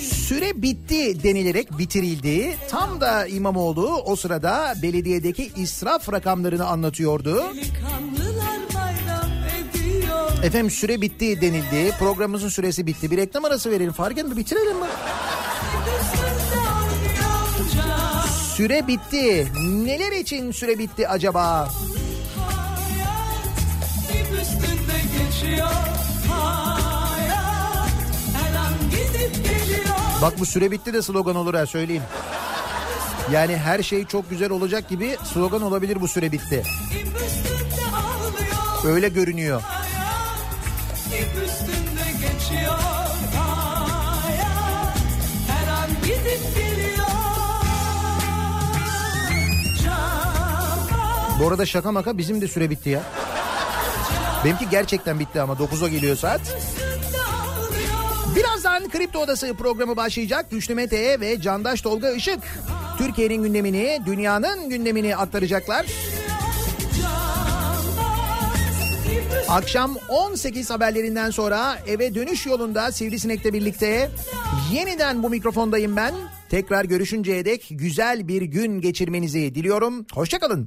süre bitti denilerek bitirildi. Tam da İmamoğlu o sırada belediyedeki israf rakamlarını anlatıyordu. Ediyor Efendim süre bitti denildi. Programımızın süresi bitti. Bir reklam arası verelim. Fark etme bitirelim mi? Süre bitti. Neler için süre bitti acaba? Bak bu süre bitti de slogan olur ha söyleyeyim. Yani her şey çok güzel olacak gibi slogan olabilir bu süre bitti. Öyle görünüyor. Bu arada şaka maka bizim de süre bitti ya. Benimki gerçekten bitti ama 9'a geliyor saat. Birazdan Kripto Odası programı başlayacak. Güçlü Mete ve Candaş Tolga Işık. Türkiye'nin gündemini, dünyanın gündemini aktaracaklar. Akşam 18 haberlerinden sonra eve dönüş yolunda Sivrisinek'le birlikte yeniden bu mikrofondayım ben. Tekrar görüşünceye dek güzel bir gün geçirmenizi diliyorum. Hoşçakalın.